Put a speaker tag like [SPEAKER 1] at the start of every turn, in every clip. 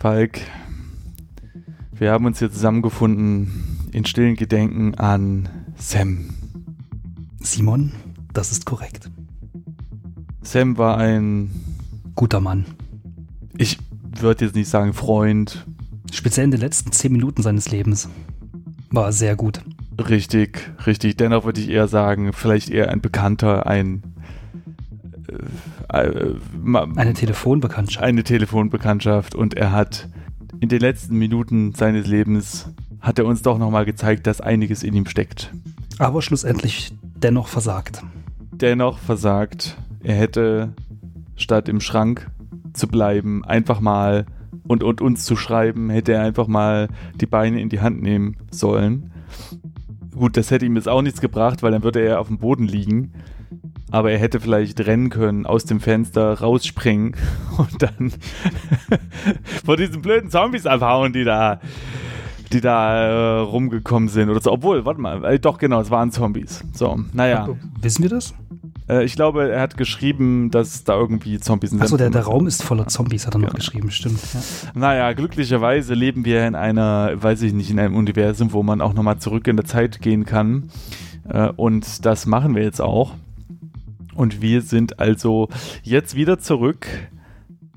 [SPEAKER 1] Falk, wir haben uns hier zusammengefunden in stillen Gedenken an Sam.
[SPEAKER 2] Simon, das ist korrekt.
[SPEAKER 1] Sam war ein,
[SPEAKER 2] Guter Mann.
[SPEAKER 1] ich würde jetzt nicht sagen Freund,
[SPEAKER 2] Speziell in den letzten zehn Minuten seines Lebens. War er sehr gut.
[SPEAKER 1] richtig, richtig. Dennoch würde ich eher sagen, vielleicht eher ein Bekannter, ein äh, äh,
[SPEAKER 2] Eine Telefonbekanntschaft.
[SPEAKER 1] eine Telefonbekanntschaft und er hat in den letzten Minuten seines Lebens hat er uns doch nochmal gezeigt, dass einiges in ihm steckt.
[SPEAKER 2] Aber schlussendlich dennoch versagt.
[SPEAKER 1] Dennoch versagt, er hätte statt im Schrank zu bleiben, einfach mal und, und uns zu schreiben, hätte er einfach mal die Beine in die Hand nehmen sollen. Gut, das hätte ihm jetzt auch nichts gebracht, weil dann würde er auf dem Boden liegen. Aber er hätte vielleicht rennen können, aus dem Fenster rausspringen und dann vor diesen blöden Zombies abhauen, die da, die da äh, rumgekommen sind oder so. Obwohl, warte mal, äh, doch genau, es waren Zombies. So, naja.
[SPEAKER 2] Wissen wir das?
[SPEAKER 1] Äh, ich glaube, er hat geschrieben, dass da irgendwie Zombies sind.
[SPEAKER 2] Achso, der, der Raum ist voller Zombies, hat er noch
[SPEAKER 1] Ja.
[SPEAKER 2] geschrieben, stimmt. Ja.
[SPEAKER 1] Naja, glücklicherweise leben wir in einer, weiß ich nicht, in einem Universum, wo man auch nochmal zurück in der Zeit gehen kann. Äh, und das machen wir jetzt auch. Und wir sind also jetzt wieder zurück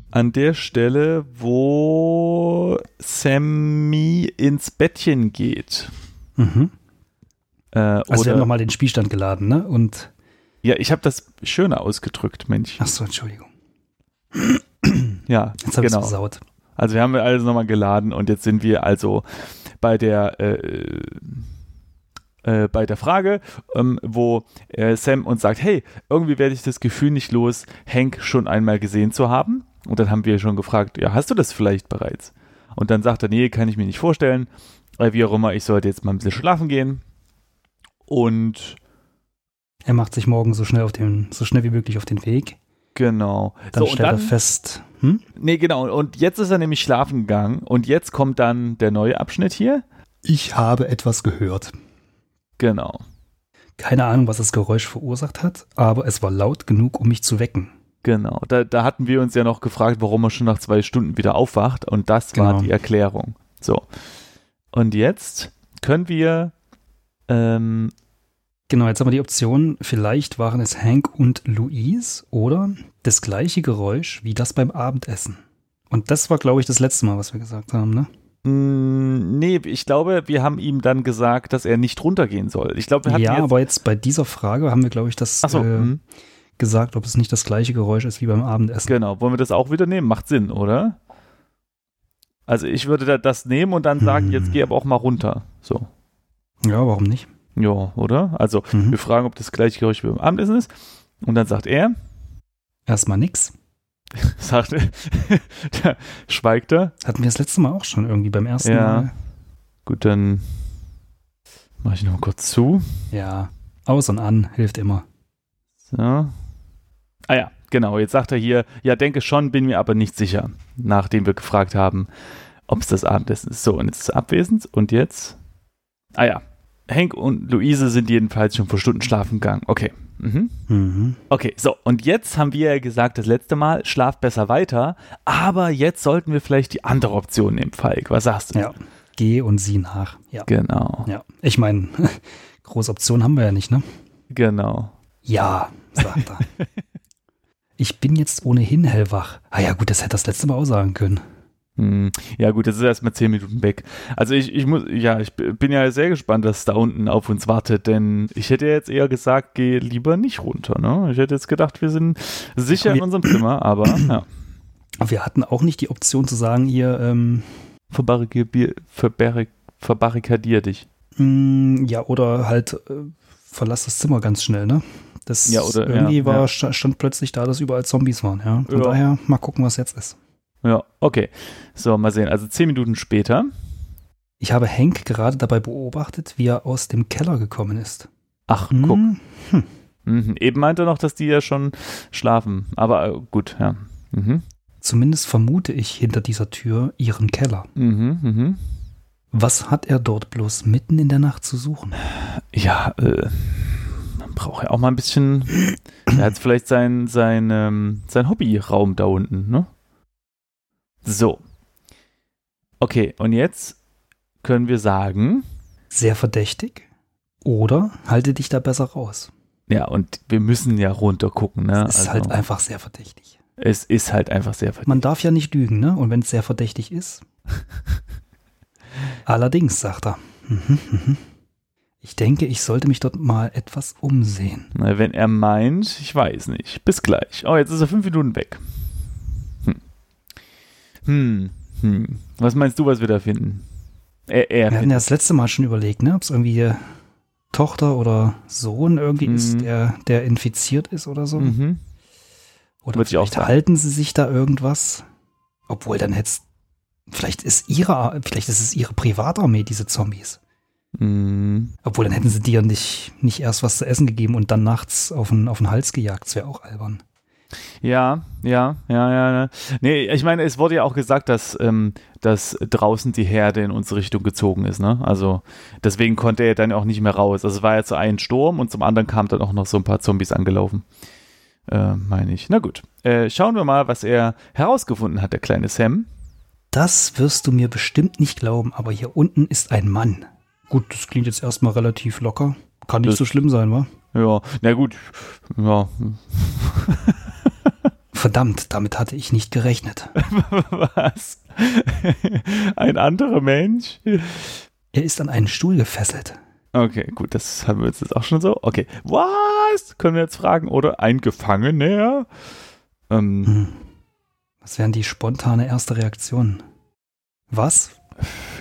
[SPEAKER 1] an der Stelle, wo Sammy ins Bettchen geht.
[SPEAKER 2] Mhm.
[SPEAKER 1] Äh,
[SPEAKER 2] Also wir haben nochmal den Spielstand geladen, ne? Und.
[SPEAKER 1] Ja, ich habe das schöner ausgedrückt, Mensch.
[SPEAKER 2] Achso, Entschuldigung.
[SPEAKER 1] Ja,
[SPEAKER 2] Jetzt habe ich
[SPEAKER 1] genau.
[SPEAKER 2] versaut.
[SPEAKER 1] Also wir haben wir alles nochmal geladen und jetzt sind wir also bei der äh, äh, bei der Frage, ähm, wo äh, Sam uns sagt, hey, irgendwie werde ich das Gefühl nicht los, Hank schon einmal gesehen zu haben. Und dann haben wir schon gefragt, ja, hast du das vielleicht bereits? Und dann sagt er, nee, kann ich mir nicht vorstellen. Äh, wie auch immer, ich sollte jetzt mal ein bisschen schlafen gehen. Und
[SPEAKER 2] Er macht sich morgen so schnell auf den, so schnell wie möglich auf den Weg.
[SPEAKER 1] genau.
[SPEAKER 2] Dann
[SPEAKER 1] so, und
[SPEAKER 2] stellt
[SPEAKER 1] dann,
[SPEAKER 2] er fest. Hm?
[SPEAKER 1] nee, genau. Und jetzt ist er nämlich schlafen gegangen. Und jetzt kommt dann der neue Abschnitt hier.
[SPEAKER 2] Ich habe etwas gehört.
[SPEAKER 1] Genau.
[SPEAKER 2] Keine Ahnung, was das Geräusch verursacht hat, aber es war laut genug, um mich zu wecken.
[SPEAKER 1] Genau, da, da hatten wir uns ja noch gefragt, warum er schon nach zwei Stunden wieder aufwacht und das war
[SPEAKER 2] Genau.
[SPEAKER 1] die Erklärung. So. Und jetzt können wir, ähm,
[SPEAKER 2] Genau, jetzt haben wir die Option, vielleicht waren es Hank und Louise oder das gleiche Geräusch wie das beim Abendessen. Und das war, glaube ich, das letzte Mal, was wir gesagt haben, ne?
[SPEAKER 1] mh, nee, ich glaube, wir haben ihm dann gesagt, dass er nicht runtergehen soll. Ich glaube, wir hatten
[SPEAKER 2] Ja,
[SPEAKER 1] jetzt,
[SPEAKER 2] aber jetzt bei dieser Frage haben wir, glaube ich, das
[SPEAKER 1] so,
[SPEAKER 2] äh,
[SPEAKER 1] mhm.
[SPEAKER 2] gesagt, ob es nicht das gleiche Geräusch ist wie beim Abendessen.
[SPEAKER 1] genau, wollen wir das auch wieder nehmen? Macht Sinn, oder? Also ich würde da das nehmen und dann sagen,
[SPEAKER 2] Hm.
[SPEAKER 1] jetzt geh aber auch mal runter. So.
[SPEAKER 2] Ja, warum nicht?
[SPEAKER 1] Ja, oder? Also
[SPEAKER 2] Mhm.
[SPEAKER 1] wir fragen, ob das gleiche Geräusch wie beim Abendessen ist. Und dann sagt er,
[SPEAKER 2] Erstmal nix.
[SPEAKER 1] sagt er, da schweigt er.
[SPEAKER 2] Hatten wir das letzte Mal auch schon irgendwie beim ersten
[SPEAKER 1] Ja.
[SPEAKER 2] Mal.
[SPEAKER 1] Gut, dann mache ich noch kurz zu.
[SPEAKER 2] Ja. Aus und an hilft immer.
[SPEAKER 1] So. Ah ja, genau. Jetzt sagt er hier, ja, denke schon, bin mir aber nicht sicher, nachdem wir gefragt haben, ob es das Abendessen ist. So, und jetzt ist er abwesend. Und jetzt? Ah ja, Hank und Luise sind jedenfalls schon vor Stunden schlafen gegangen. Okay. Mhm.
[SPEAKER 2] Mhm.
[SPEAKER 1] Okay, so, und jetzt haben wir ja gesagt, das letzte Mal, schlaf besser weiter, aber jetzt sollten wir vielleicht die andere Option nehmen, Falk. Was sagst du?
[SPEAKER 2] Ja. Geh und sieh nach. Ja.
[SPEAKER 1] Genau,
[SPEAKER 2] Ja. Ich meine, große Option haben wir ja nicht, ne?
[SPEAKER 1] genau.
[SPEAKER 2] Ja, sagt er. ich bin jetzt ohnehin hellwach. Ah ja, gut, das hätte das letzte Mal auch sagen können.
[SPEAKER 1] Hm, Ja gut, das ist erstmal zehn Minuten weg. Also ich, ich muss, ja, ich bin ja sehr gespannt, was da unten auf uns wartet, denn ich hätte jetzt eher gesagt, geh lieber nicht runter, ne? Ich hätte jetzt gedacht, wir sind sicher in unserem Zimmer, aber ja.
[SPEAKER 2] Wir hatten auch nicht die Option zu sagen, ihr, ähm,
[SPEAKER 1] Verbarrikadier, verbarrik, verbarrikadier dich.
[SPEAKER 2] mh, ja, oder halt äh, verlass das Zimmer ganz schnell, ne? Das
[SPEAKER 1] Ja, oder-
[SPEAKER 2] irgendwie
[SPEAKER 1] ja,
[SPEAKER 2] war,
[SPEAKER 1] ja.
[SPEAKER 2] sta- stand plötzlich da, dass überall Zombies waren, ja. Von
[SPEAKER 1] Ja.
[SPEAKER 2] daher mal gucken, was jetzt ist.
[SPEAKER 1] Ja, okay. So, mal sehen. Also zehn Minuten später.
[SPEAKER 2] Ich habe Hank gerade dabei beobachtet, wie er aus dem Keller gekommen ist.
[SPEAKER 1] Ach,
[SPEAKER 2] Hm,
[SPEAKER 1] guck.
[SPEAKER 2] Hm.
[SPEAKER 1] Mhm. Eben meinte er noch, dass die ja schon schlafen. Aber äh, gut, ja. Mhm.
[SPEAKER 2] Zumindest vermute ich hinter dieser Tür ihren Keller.
[SPEAKER 1] Mhm, mhm.
[SPEAKER 2] Was hat er dort bloß mitten in der Nacht zu suchen?
[SPEAKER 1] Ja, äh, man braucht ja auch mal ein bisschen. er hat vielleicht sein, sein, ähm, sein Hobbyraum da unten, ne? So. Okay, und jetzt können wir sagen.
[SPEAKER 2] Sehr verdächtig. Oder halte dich da besser raus.
[SPEAKER 1] Ja, und wir müssen ja runter gucken, ne?
[SPEAKER 2] Es ist
[SPEAKER 1] Also,
[SPEAKER 2] halt einfach sehr verdächtig.
[SPEAKER 1] es ist halt einfach sehr verdächtig.
[SPEAKER 2] Man darf ja nicht lügen, ne? Und wenn es sehr verdächtig ist. Allerdings, sagt er. Ich denke, ich sollte mich dort mal etwas umsehen.
[SPEAKER 1] Na, Wenn er meint, ich weiß nicht. Bis gleich. Oh, jetzt ist er fünf Minuten weg. Hm. Hm. Was meinst du, was wir da finden? Er, er
[SPEAKER 2] Wir hatten ja das letzte Mal schon überlegt, ne? Ob es irgendwie Tochter oder Sohn irgendwie
[SPEAKER 1] Mhm.
[SPEAKER 2] ist, der, der infiziert ist oder so.
[SPEAKER 1] Mhm.
[SPEAKER 2] Oder
[SPEAKER 1] Würde
[SPEAKER 2] vielleicht halten sie sich da irgendwas. Obwohl, dann hätte vielleicht ist ihre, vielleicht ist es ihre Privatarmee, diese Zombies.
[SPEAKER 1] Mhm.
[SPEAKER 2] Obwohl, dann hätten sie dir nicht, nicht erst was zu essen gegeben und dann nachts auf den, auf den Hals gejagt. Das wäre auch albern.
[SPEAKER 1] Ja, ja, ja, ja. ja. Nee, ich meine, es wurde ja auch gesagt, dass, ähm, dass draußen die Herde in unsere Richtung gezogen ist, ne? Also deswegen konnte er dann auch nicht mehr raus. Also es war ja zu einem Sturm und zum anderen kamen dann auch noch so ein paar Zombies angelaufen. Äh, meine ich. Na gut. Äh, schauen wir mal, was er herausgefunden hat, der kleine Sam.
[SPEAKER 2] Das wirst du mir bestimmt nicht glauben, aber hier unten ist ein Mann. Gut, das klingt jetzt erstmal relativ locker. Kann nicht
[SPEAKER 1] Das-
[SPEAKER 2] so schlimm sein, wa?
[SPEAKER 1] Ja, na gut. Ja.
[SPEAKER 2] Verdammt, damit hatte ich nicht gerechnet.
[SPEAKER 1] was? Ein anderer Mensch?
[SPEAKER 2] Er ist an einen Stuhl gefesselt.
[SPEAKER 1] Okay, gut, das haben wir jetzt auch schon so. Okay, was? Können wir jetzt fragen? Oder ein Gefangener? Ähm,
[SPEAKER 2] Hm. Was wären die spontane erste Reaktion? Was?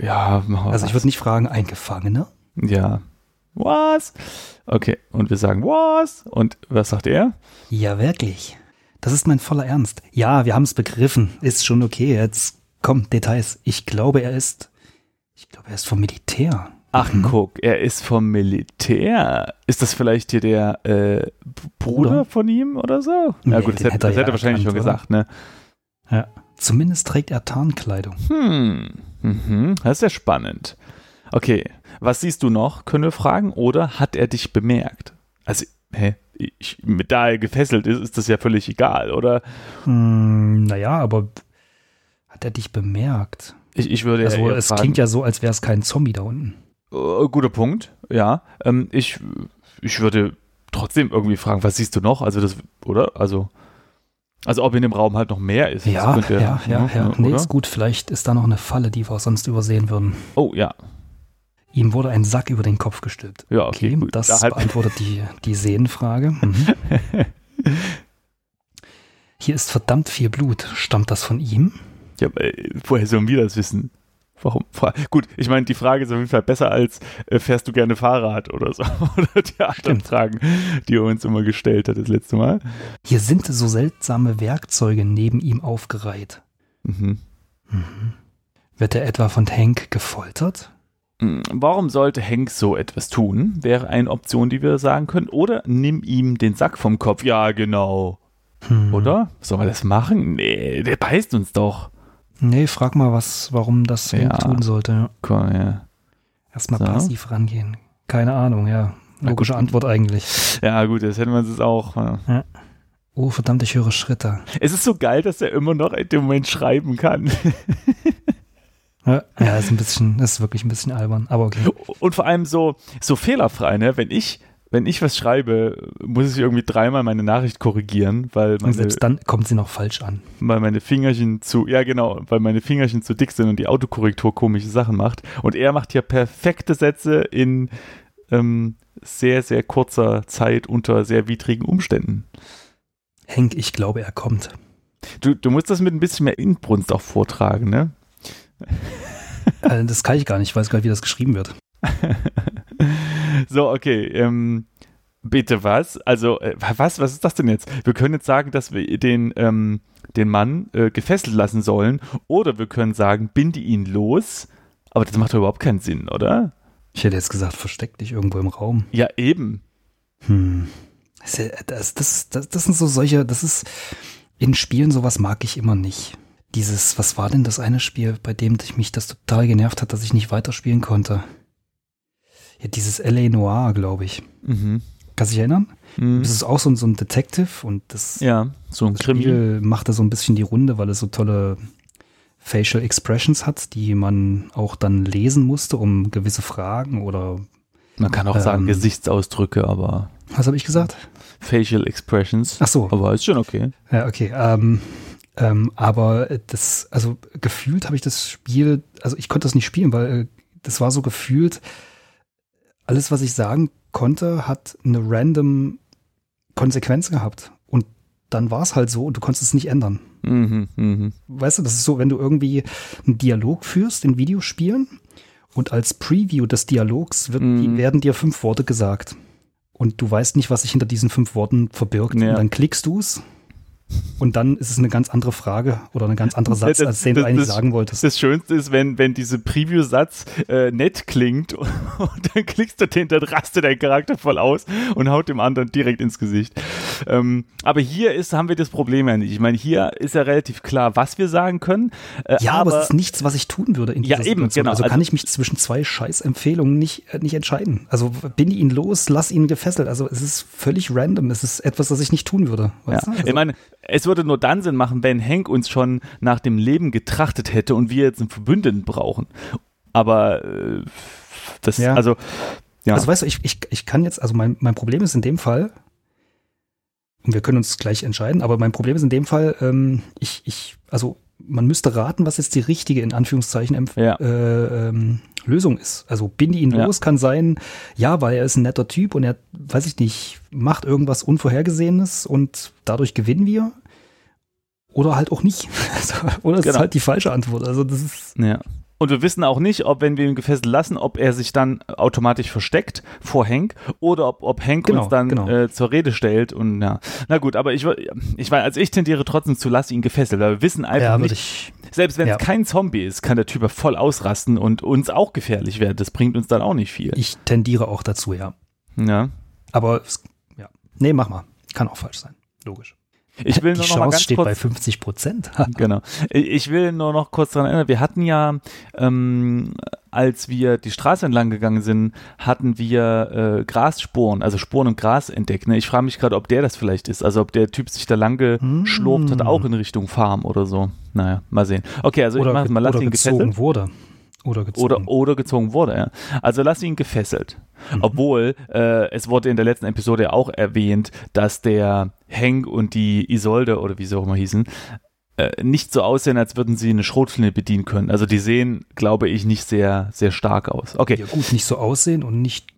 [SPEAKER 1] ja, machen wir
[SPEAKER 2] Also ich würde nicht fragen, ein Gefangener?
[SPEAKER 1] Ja. Was? Okay, und wir sagen was? Und was sagt er?
[SPEAKER 2] Ja, wirklich. Das ist mein voller Ernst. Ja, wir haben es begriffen. Ist schon okay. Jetzt komm, Details. Ich glaube, er ist. Ich glaube, er ist vom Militär.
[SPEAKER 1] Ach,
[SPEAKER 2] Mhm.
[SPEAKER 1] guck, er ist vom Militär. Ist das vielleicht hier der äh, Bruder
[SPEAKER 2] Bruder?
[SPEAKER 1] von ihm oder so? Ja,
[SPEAKER 2] Nee,
[SPEAKER 1] gut, das hätte,
[SPEAKER 2] hätte er
[SPEAKER 1] das hätte
[SPEAKER 2] ja
[SPEAKER 1] er wahrscheinlich schon gesagt, ne?
[SPEAKER 2] Ja. Zumindest trägt er Tarnkleidung.
[SPEAKER 1] Hm, mhm. das ist ja spannend. Okay, was siehst du noch? Können wir fragen? Oder hat er dich bemerkt? Also, hä? Ich, er gefesselt ist, ist das ja völlig egal, oder?
[SPEAKER 2] Hm, naja, aber hat er dich bemerkt?
[SPEAKER 1] Ich, ich würde
[SPEAKER 2] Also
[SPEAKER 1] eher
[SPEAKER 2] es
[SPEAKER 1] fragen,
[SPEAKER 2] klingt ja so, als wäre es kein Zombie da unten.
[SPEAKER 1] Äh, guter Punkt, ja. Ähm, ich, ich würde trotzdem irgendwie fragen, was siehst du noch? Also das, oder? Also, also ob in dem Raum halt noch mehr ist.
[SPEAKER 2] Ja,
[SPEAKER 1] könnte
[SPEAKER 2] ja, ja, ja. Nee,
[SPEAKER 1] oder?
[SPEAKER 2] ist gut. Vielleicht ist da noch eine Falle, die wir sonst übersehen würden.
[SPEAKER 1] Oh, ja.
[SPEAKER 2] Ihm wurde ein Sack über den Kopf gestülpt.
[SPEAKER 1] Ja, okay, gut.
[SPEAKER 2] das
[SPEAKER 1] Da halt-
[SPEAKER 2] beantwortet die, die Sehenfrage. Mhm. Hier ist verdammt viel Blut. Stammt das von ihm?
[SPEAKER 1] Ja, aber, äh, woher sollen wir das wissen? Warum? Gut, ich meine, die Frage ist auf jeden Fall besser als, äh, fährst du gerne Fahrrad oder so? oder die anderen. Fragen, die er uns immer gestellt hat das letzte Mal.
[SPEAKER 2] Hier sind so seltsame Werkzeuge neben ihm aufgereiht.
[SPEAKER 1] Mhm.
[SPEAKER 2] Mhm. Wird er etwa von Hank gefoltert?
[SPEAKER 1] Mm, Warum sollte Hank so etwas tun? Wäre eine Option, die wir sagen können. Oder nimm ihm den Sack vom Kopf. Ja, genau.
[SPEAKER 2] Hm.
[SPEAKER 1] Oder? Sollen wir das machen? Nee, der beißt uns doch.
[SPEAKER 2] Nee, frag mal, was, warum das Hank
[SPEAKER 1] Ja.
[SPEAKER 2] tun sollte.
[SPEAKER 1] Komm, ja.
[SPEAKER 2] Erstmal
[SPEAKER 1] So.
[SPEAKER 2] passiv rangehen. Keine Ahnung, ja. Logische. Antwort eigentlich.
[SPEAKER 1] ja, gut, das hätten wir uns jetzt auch. ja.
[SPEAKER 2] Oh, verdammt, ich höre Schritte.
[SPEAKER 1] Es ist so geil, dass er immer noch in dem Moment schreiben kann.
[SPEAKER 2] Ja, ja, ist ein bisschen, ist wirklich ein bisschen albern, aber okay.
[SPEAKER 1] Und vor allem so, so fehlerfrei, ne? Wenn ich, wenn ich was schreibe, muss ich irgendwie dreimal meine Nachricht korrigieren, weil
[SPEAKER 2] Und
[SPEAKER 1] meine,
[SPEAKER 2] selbst dann kommt sie noch falsch an.
[SPEAKER 1] weil meine Fingerchen zu, ja genau, weil meine Fingerchen zu dick sind und die Autokorrektur komische Sachen macht. Und er macht hier perfekte Sätze in ähm, sehr, sehr kurzer Zeit unter sehr widrigen Umständen.
[SPEAKER 2] Hank, ich glaube, er kommt.
[SPEAKER 1] Du, du musst das mit ein bisschen mehr Inbrunst auch vortragen, ne?
[SPEAKER 2] Äh, das kann ich gar nicht, ich weiß gar nicht, wie das geschrieben wird.
[SPEAKER 1] so, okay. Ähm, bitte was? Also, äh, was? Was ist das denn jetzt? Wir können jetzt sagen, dass wir den, ähm, den Mann äh, gefesselt lassen sollen. Oder wir können sagen, binde ihn los. Aber das macht doch überhaupt keinen Sinn, oder?
[SPEAKER 2] Ich hätte jetzt gesagt, versteck dich irgendwo im Raum.
[SPEAKER 1] Ja, eben.
[SPEAKER 2] Hm. Das, das, das, das sind so solche, das ist in Spielen sowas mag ich immer nicht. Dieses, was war denn das eine Spiel, bei dem mich das total genervt hat, dass ich nicht weiterspielen konnte? Ja, dieses L.A. Noir, glaube ich. Mhm. Kannst du dich erinnern? Mhm. Das ist auch so ein, so ein Detective und das,
[SPEAKER 1] ja, so ein
[SPEAKER 2] das Spiel machte so ein bisschen die Runde, weil es so tolle Facial Expressions hat, die man auch dann lesen musste, um gewisse Fragen oder
[SPEAKER 1] man kann auch ähm, sagen Gesichtsausdrücke, aber
[SPEAKER 2] was habe ich gesagt?
[SPEAKER 1] Facial Expressions.
[SPEAKER 2] Ach so.
[SPEAKER 1] Aber ist schon okay.
[SPEAKER 2] Ja, okay. Ähm, ähm, aber das, also gefühlt habe ich das Spiel, also ich konnte das nicht spielen, weil äh, das war so gefühlt, alles, was ich sagen konnte, hat eine random Konsequenz gehabt. Und dann war es halt so und du konntest es nicht ändern. Mhm, mh. Weißt du, das ist so, wenn du irgendwie einen Dialog führst in Videospielen und als Preview des Dialogs wird, mhm. werden dir fünf Worte gesagt. Und du weißt nicht, was sich hinter diesen fünf Worten verbirgt. Ja. Und dann klickst du es und dann ist es eine ganz andere Frage oder ein ganz anderer Satz, das, als den das, du eigentlich das, sagen wolltest.
[SPEAKER 1] Das Schönste ist, wenn, wenn diese Preview-Satz äh, nett klingt und, und, dann klickst du den, dann rastet dein Charakter voll aus und haut dem anderen direkt ins Gesicht. Ähm, aber hier ist, haben wir das Problem ja nicht. Ich meine, hier ist ja relativ klar, was wir sagen können.
[SPEAKER 2] Äh, ja, aber, aber, es ist nichts, was ich tun würde in dieser ja, eben, Situation. Genau. Also kann also, ich mich zwischen zwei Scheißempfehlungen nicht, äh, nicht entscheiden. Also bin ihn los, lass ihn gefesselt. Also es ist völlig random. Es ist etwas, was ich nicht tun würde.
[SPEAKER 1] Ja. Also, ich meine, es würde nur dann Sinn machen, wenn Hank uns schon nach dem Leben getrachtet hätte und wir jetzt einen Verbündeten brauchen. Aber äh, das, ja. also,
[SPEAKER 2] ja. Also weißt du, ich, ich, ich kann jetzt, also mein, mein Problem ist in dem Fall, und wir können uns gleich entscheiden, aber mein Problem ist in dem Fall, ähm, ich, ich, also man müsste raten, was jetzt die richtige, in Anführungszeichen, ja. äh, ähm, Lösung ist. Also binde ihn ja. los kann sein, ja, weil er ist ein netter Typ und er, weiß ich nicht, macht irgendwas Unvorhergesehenes und dadurch gewinnen wir. Oder halt auch nicht. Also, oder es genau. ist halt die falsche Antwort. Also das ist.
[SPEAKER 1] Ja. Und wir wissen auch nicht, ob, wenn wir ihn gefesselt lassen, ob er sich dann automatisch versteckt vor Hank oder ob, ob Hank genau, uns dann genau. äh, zur Rede stellt. Und ja, na gut, aber ich, ich weiß, also ich tendiere trotzdem zu, lass ihn gefesselt, weil wir wissen einfach ja, nicht, ich, selbst wenn es ja. kein Zombie ist, kann der Typ voll ausrasten und uns auch gefährlich werden. Das bringt uns dann auch nicht viel.
[SPEAKER 2] Ich tendiere auch dazu, ja.
[SPEAKER 1] Ja.
[SPEAKER 2] Aber, ja. Nee, mach mal. Kann auch falsch sein. Logisch.
[SPEAKER 1] Ich will
[SPEAKER 2] die
[SPEAKER 1] nur
[SPEAKER 2] noch
[SPEAKER 1] Chance mal
[SPEAKER 2] ganz steht kurz, bei 50 Prozent.
[SPEAKER 1] genau. Ich will nur noch kurz daran erinnern, wir hatten ja, ähm, als wir die Straße entlang gegangen sind, hatten wir äh, Grasspuren, also Spuren im Gras entdeckt. Ne? Ich frage mich gerade, ob der das vielleicht ist. Also ob der Typ sich da lang geschlurft mm. hat, auch in Richtung Farm oder so. Naja, mal sehen. Okay, also
[SPEAKER 2] oder,
[SPEAKER 1] ich mache mal, lass ihn gefesselt.
[SPEAKER 2] wurde. Oder gezogen.
[SPEAKER 1] Oder, oder gezogen wurde, ja. Also lass ihn gefesselt. Mhm. Obwohl, äh, es wurde in der letzten Episode auch erwähnt, dass der Hank und die Isolde, oder wie sie auch immer hießen, äh, nicht so aussehen, als würden sie eine Schrotflinte bedienen können. Also die sehen, glaube ich, nicht sehr, sehr stark aus. Okay.
[SPEAKER 2] Ja gut, nicht so aussehen und nicht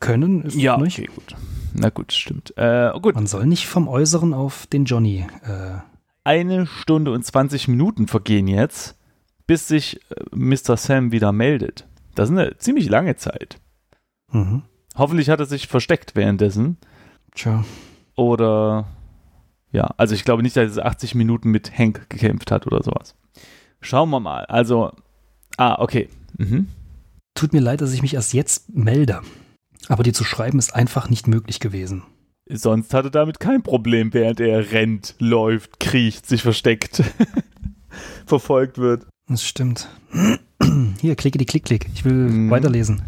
[SPEAKER 2] können ist
[SPEAKER 1] ja,
[SPEAKER 2] nicht.
[SPEAKER 1] okay, gut. Na gut, stimmt. Äh, gut.
[SPEAKER 2] Man soll nicht vom Äußeren auf den Johnny. Äh.
[SPEAKER 1] Eine Stunde und 20 Minuten vergehen jetzt bis sich äh, Mr. Sam wieder meldet. Das ist eine ziemlich lange Zeit. Mhm. Hoffentlich hat er sich versteckt währenddessen.
[SPEAKER 2] Tja.
[SPEAKER 1] Oder ja, also ich glaube nicht, dass er 80 Minuten mit Hank gekämpft hat oder sowas. Schauen wir mal. Also, ah, okay. Mhm.
[SPEAKER 2] Tut mir leid, dass ich mich erst jetzt melde. Aber dir zu schreiben ist einfach nicht möglich gewesen.
[SPEAKER 1] Sonst hatte damit kein Problem, während er rennt, läuft, kriecht, sich versteckt, verfolgt wird.
[SPEAKER 2] Das stimmt. Hier, klicke die Klick, Klick. Ich will mhm. weiterlesen.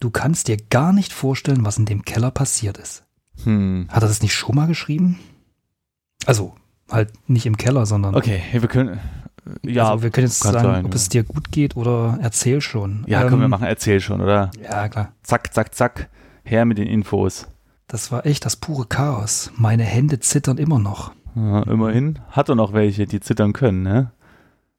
[SPEAKER 2] Du kannst dir gar nicht vorstellen, was in dem Keller passiert ist. Hm. Hat er das nicht schon mal geschrieben? Also, halt nicht im Keller, sondern.
[SPEAKER 1] Okay, wir können. Ja,
[SPEAKER 2] also wir können jetzt sagen, sein, ob ja. es dir gut geht oder erzähl schon.
[SPEAKER 1] Ja, ähm, können wir machen, erzähl schon, oder?
[SPEAKER 2] Ja, klar.
[SPEAKER 1] Zack, zack, zack. Her mit den Infos.
[SPEAKER 2] Das war echt das pure Chaos. Meine Hände zittern immer noch.
[SPEAKER 1] Ja, immerhin hat er noch welche, die zittern können, ne?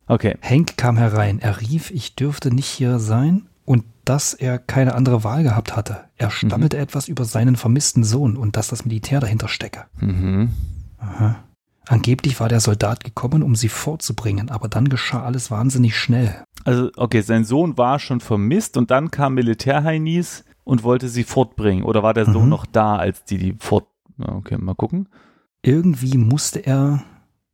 [SPEAKER 1] Okay.
[SPEAKER 2] Hank kam herein. Er rief, ich dürfte nicht hier sein und dass er keine andere Wahl gehabt hatte. Er mhm. stammelte mhm. etwas über seinen vermissten Sohn und dass das Militär dahinter stecke. Mhm. Aha. Angeblich war der Soldat gekommen, um sie vorzubringen, aber dann geschah alles wahnsinnig schnell.
[SPEAKER 1] Also, okay, sein Sohn war schon vermisst und dann kam Militärheinis und wollte sie fortbringen. Oder war der Sohn mhm. noch da, als die die fort. Okay, mal gucken.
[SPEAKER 2] Irgendwie musste er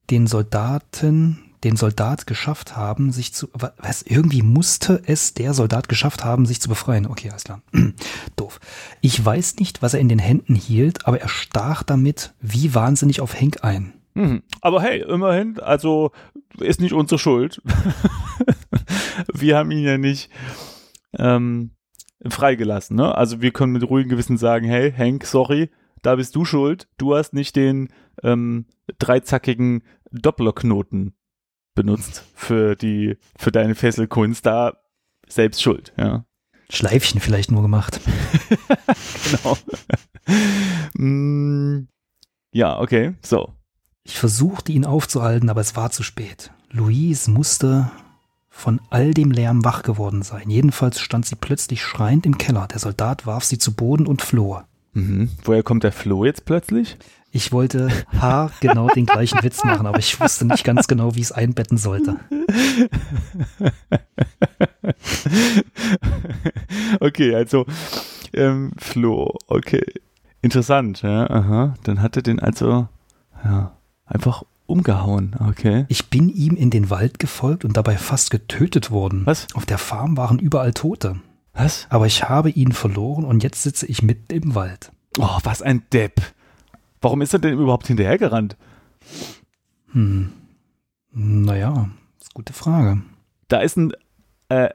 [SPEAKER 2] den Soldaten den Soldat geschafft haben, sich zu, was, irgendwie musste es der Soldat geschafft haben, sich zu befreien. Okay, alles klar. Doof. Ich weiß nicht, was er in den Händen hielt, aber er stach damit wie wahnsinnig auf Henk ein.
[SPEAKER 1] Mhm. Aber hey, immerhin, also ist nicht unsere Schuld. wir haben ihn ja nicht ähm, freigelassen. Ne? Also wir können mit ruhigem Gewissen sagen, hey, Hank, sorry, da bist du schuld. Du hast nicht den ähm, dreizackigen Dopplerknoten benutzt für die für deine Fesselkunst. Da selbst schuld, ja.
[SPEAKER 2] Schleifchen vielleicht nur gemacht.
[SPEAKER 1] genau. mm, ja, okay, so.
[SPEAKER 2] Ich versuchte ihn aufzuhalten, aber es war zu spät. Louise musste von all dem Lärm wach geworden sein. Jedenfalls stand sie plötzlich schreiend im Keller. Der Soldat warf sie zu Boden und floh.
[SPEAKER 1] Mhm. Woher kommt der Floh jetzt plötzlich?
[SPEAKER 2] Ich wollte H genau den gleichen Witz machen, aber ich wusste nicht ganz genau, wie ich es einbetten sollte.
[SPEAKER 1] okay, also ähm, Floh, okay. Interessant, ja, aha. Dann hat er den also ja, einfach umgehauen, okay.
[SPEAKER 2] Ich bin ihm in den Wald gefolgt und dabei fast getötet worden.
[SPEAKER 1] Was?
[SPEAKER 2] Auf der Farm waren überall Tote.
[SPEAKER 1] Was?
[SPEAKER 2] Aber ich habe ihn verloren und jetzt sitze ich mitten im Wald.
[SPEAKER 1] Oh, was ein Depp. Warum ist er denn überhaupt hinterhergerannt?
[SPEAKER 2] Hm. Naja, ist eine gute Frage.
[SPEAKER 1] Da ist ein äh,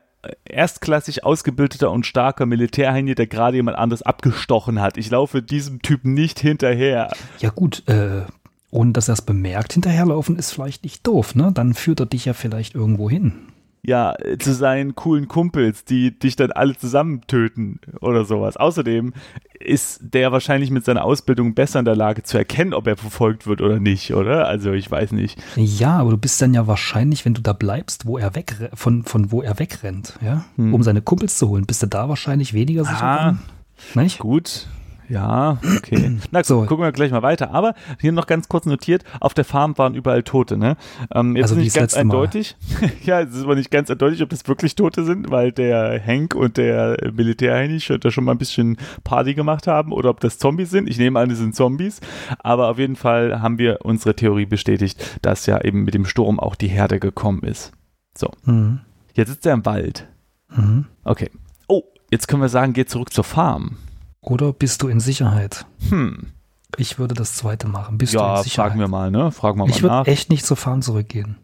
[SPEAKER 1] erstklassig ausgebildeter und starker Militärheini, der gerade jemand anderes abgestochen hat. Ich laufe diesem Typen nicht hinterher.
[SPEAKER 2] Ja gut, äh, ohne dass er es bemerkt, hinterherlaufen ist vielleicht nicht doof, ne? Dann führt er dich ja vielleicht irgendwo hin.
[SPEAKER 1] Ja, zu seinen coolen Kumpels, die dich dann alle zusammen töten oder sowas. Außerdem ist der wahrscheinlich mit seiner Ausbildung besser in der Lage zu erkennen, ob er verfolgt wird oder nicht, oder? Also ich weiß nicht.
[SPEAKER 2] Ja, aber du bist dann ja wahrscheinlich, wenn du da bleibst, wo er weg von von wo er wegrennt, ja, hm. um seine Kumpels zu holen, bist du da wahrscheinlich weniger sicher.
[SPEAKER 1] Ah, nicht? Gut, ja, okay. Na, so. gucken wir gleich mal weiter. Aber hier noch ganz kurz notiert, auf der Farm waren überall Tote, ne? Ähm, jetzt also ist nicht ganz eindeutig. ja, es ist aber nicht ganz eindeutig, ob das wirklich Tote sind, weil der Hank und der Militärheini da schon mal ein bisschen Party gemacht haben oder ob das Zombies sind. Ich nehme an, die sind Zombies. Aber auf jeden Fall haben wir unsere Theorie bestätigt, dass ja eben mit dem Sturm auch die Herde gekommen ist. So. Mhm. Jetzt sitzt er im Wald. Mhm. Okay. Oh, jetzt können wir sagen, geht zurück zur Farm.
[SPEAKER 2] Oder bist du in Sicherheit?
[SPEAKER 1] Hm.
[SPEAKER 2] Ich würde das zweite machen. Bist
[SPEAKER 1] ja,
[SPEAKER 2] du in
[SPEAKER 1] Sicherheit? fragen wir mal, ne? Fragen wir mal
[SPEAKER 2] ich würde echt nicht zur Farm zurückgehen.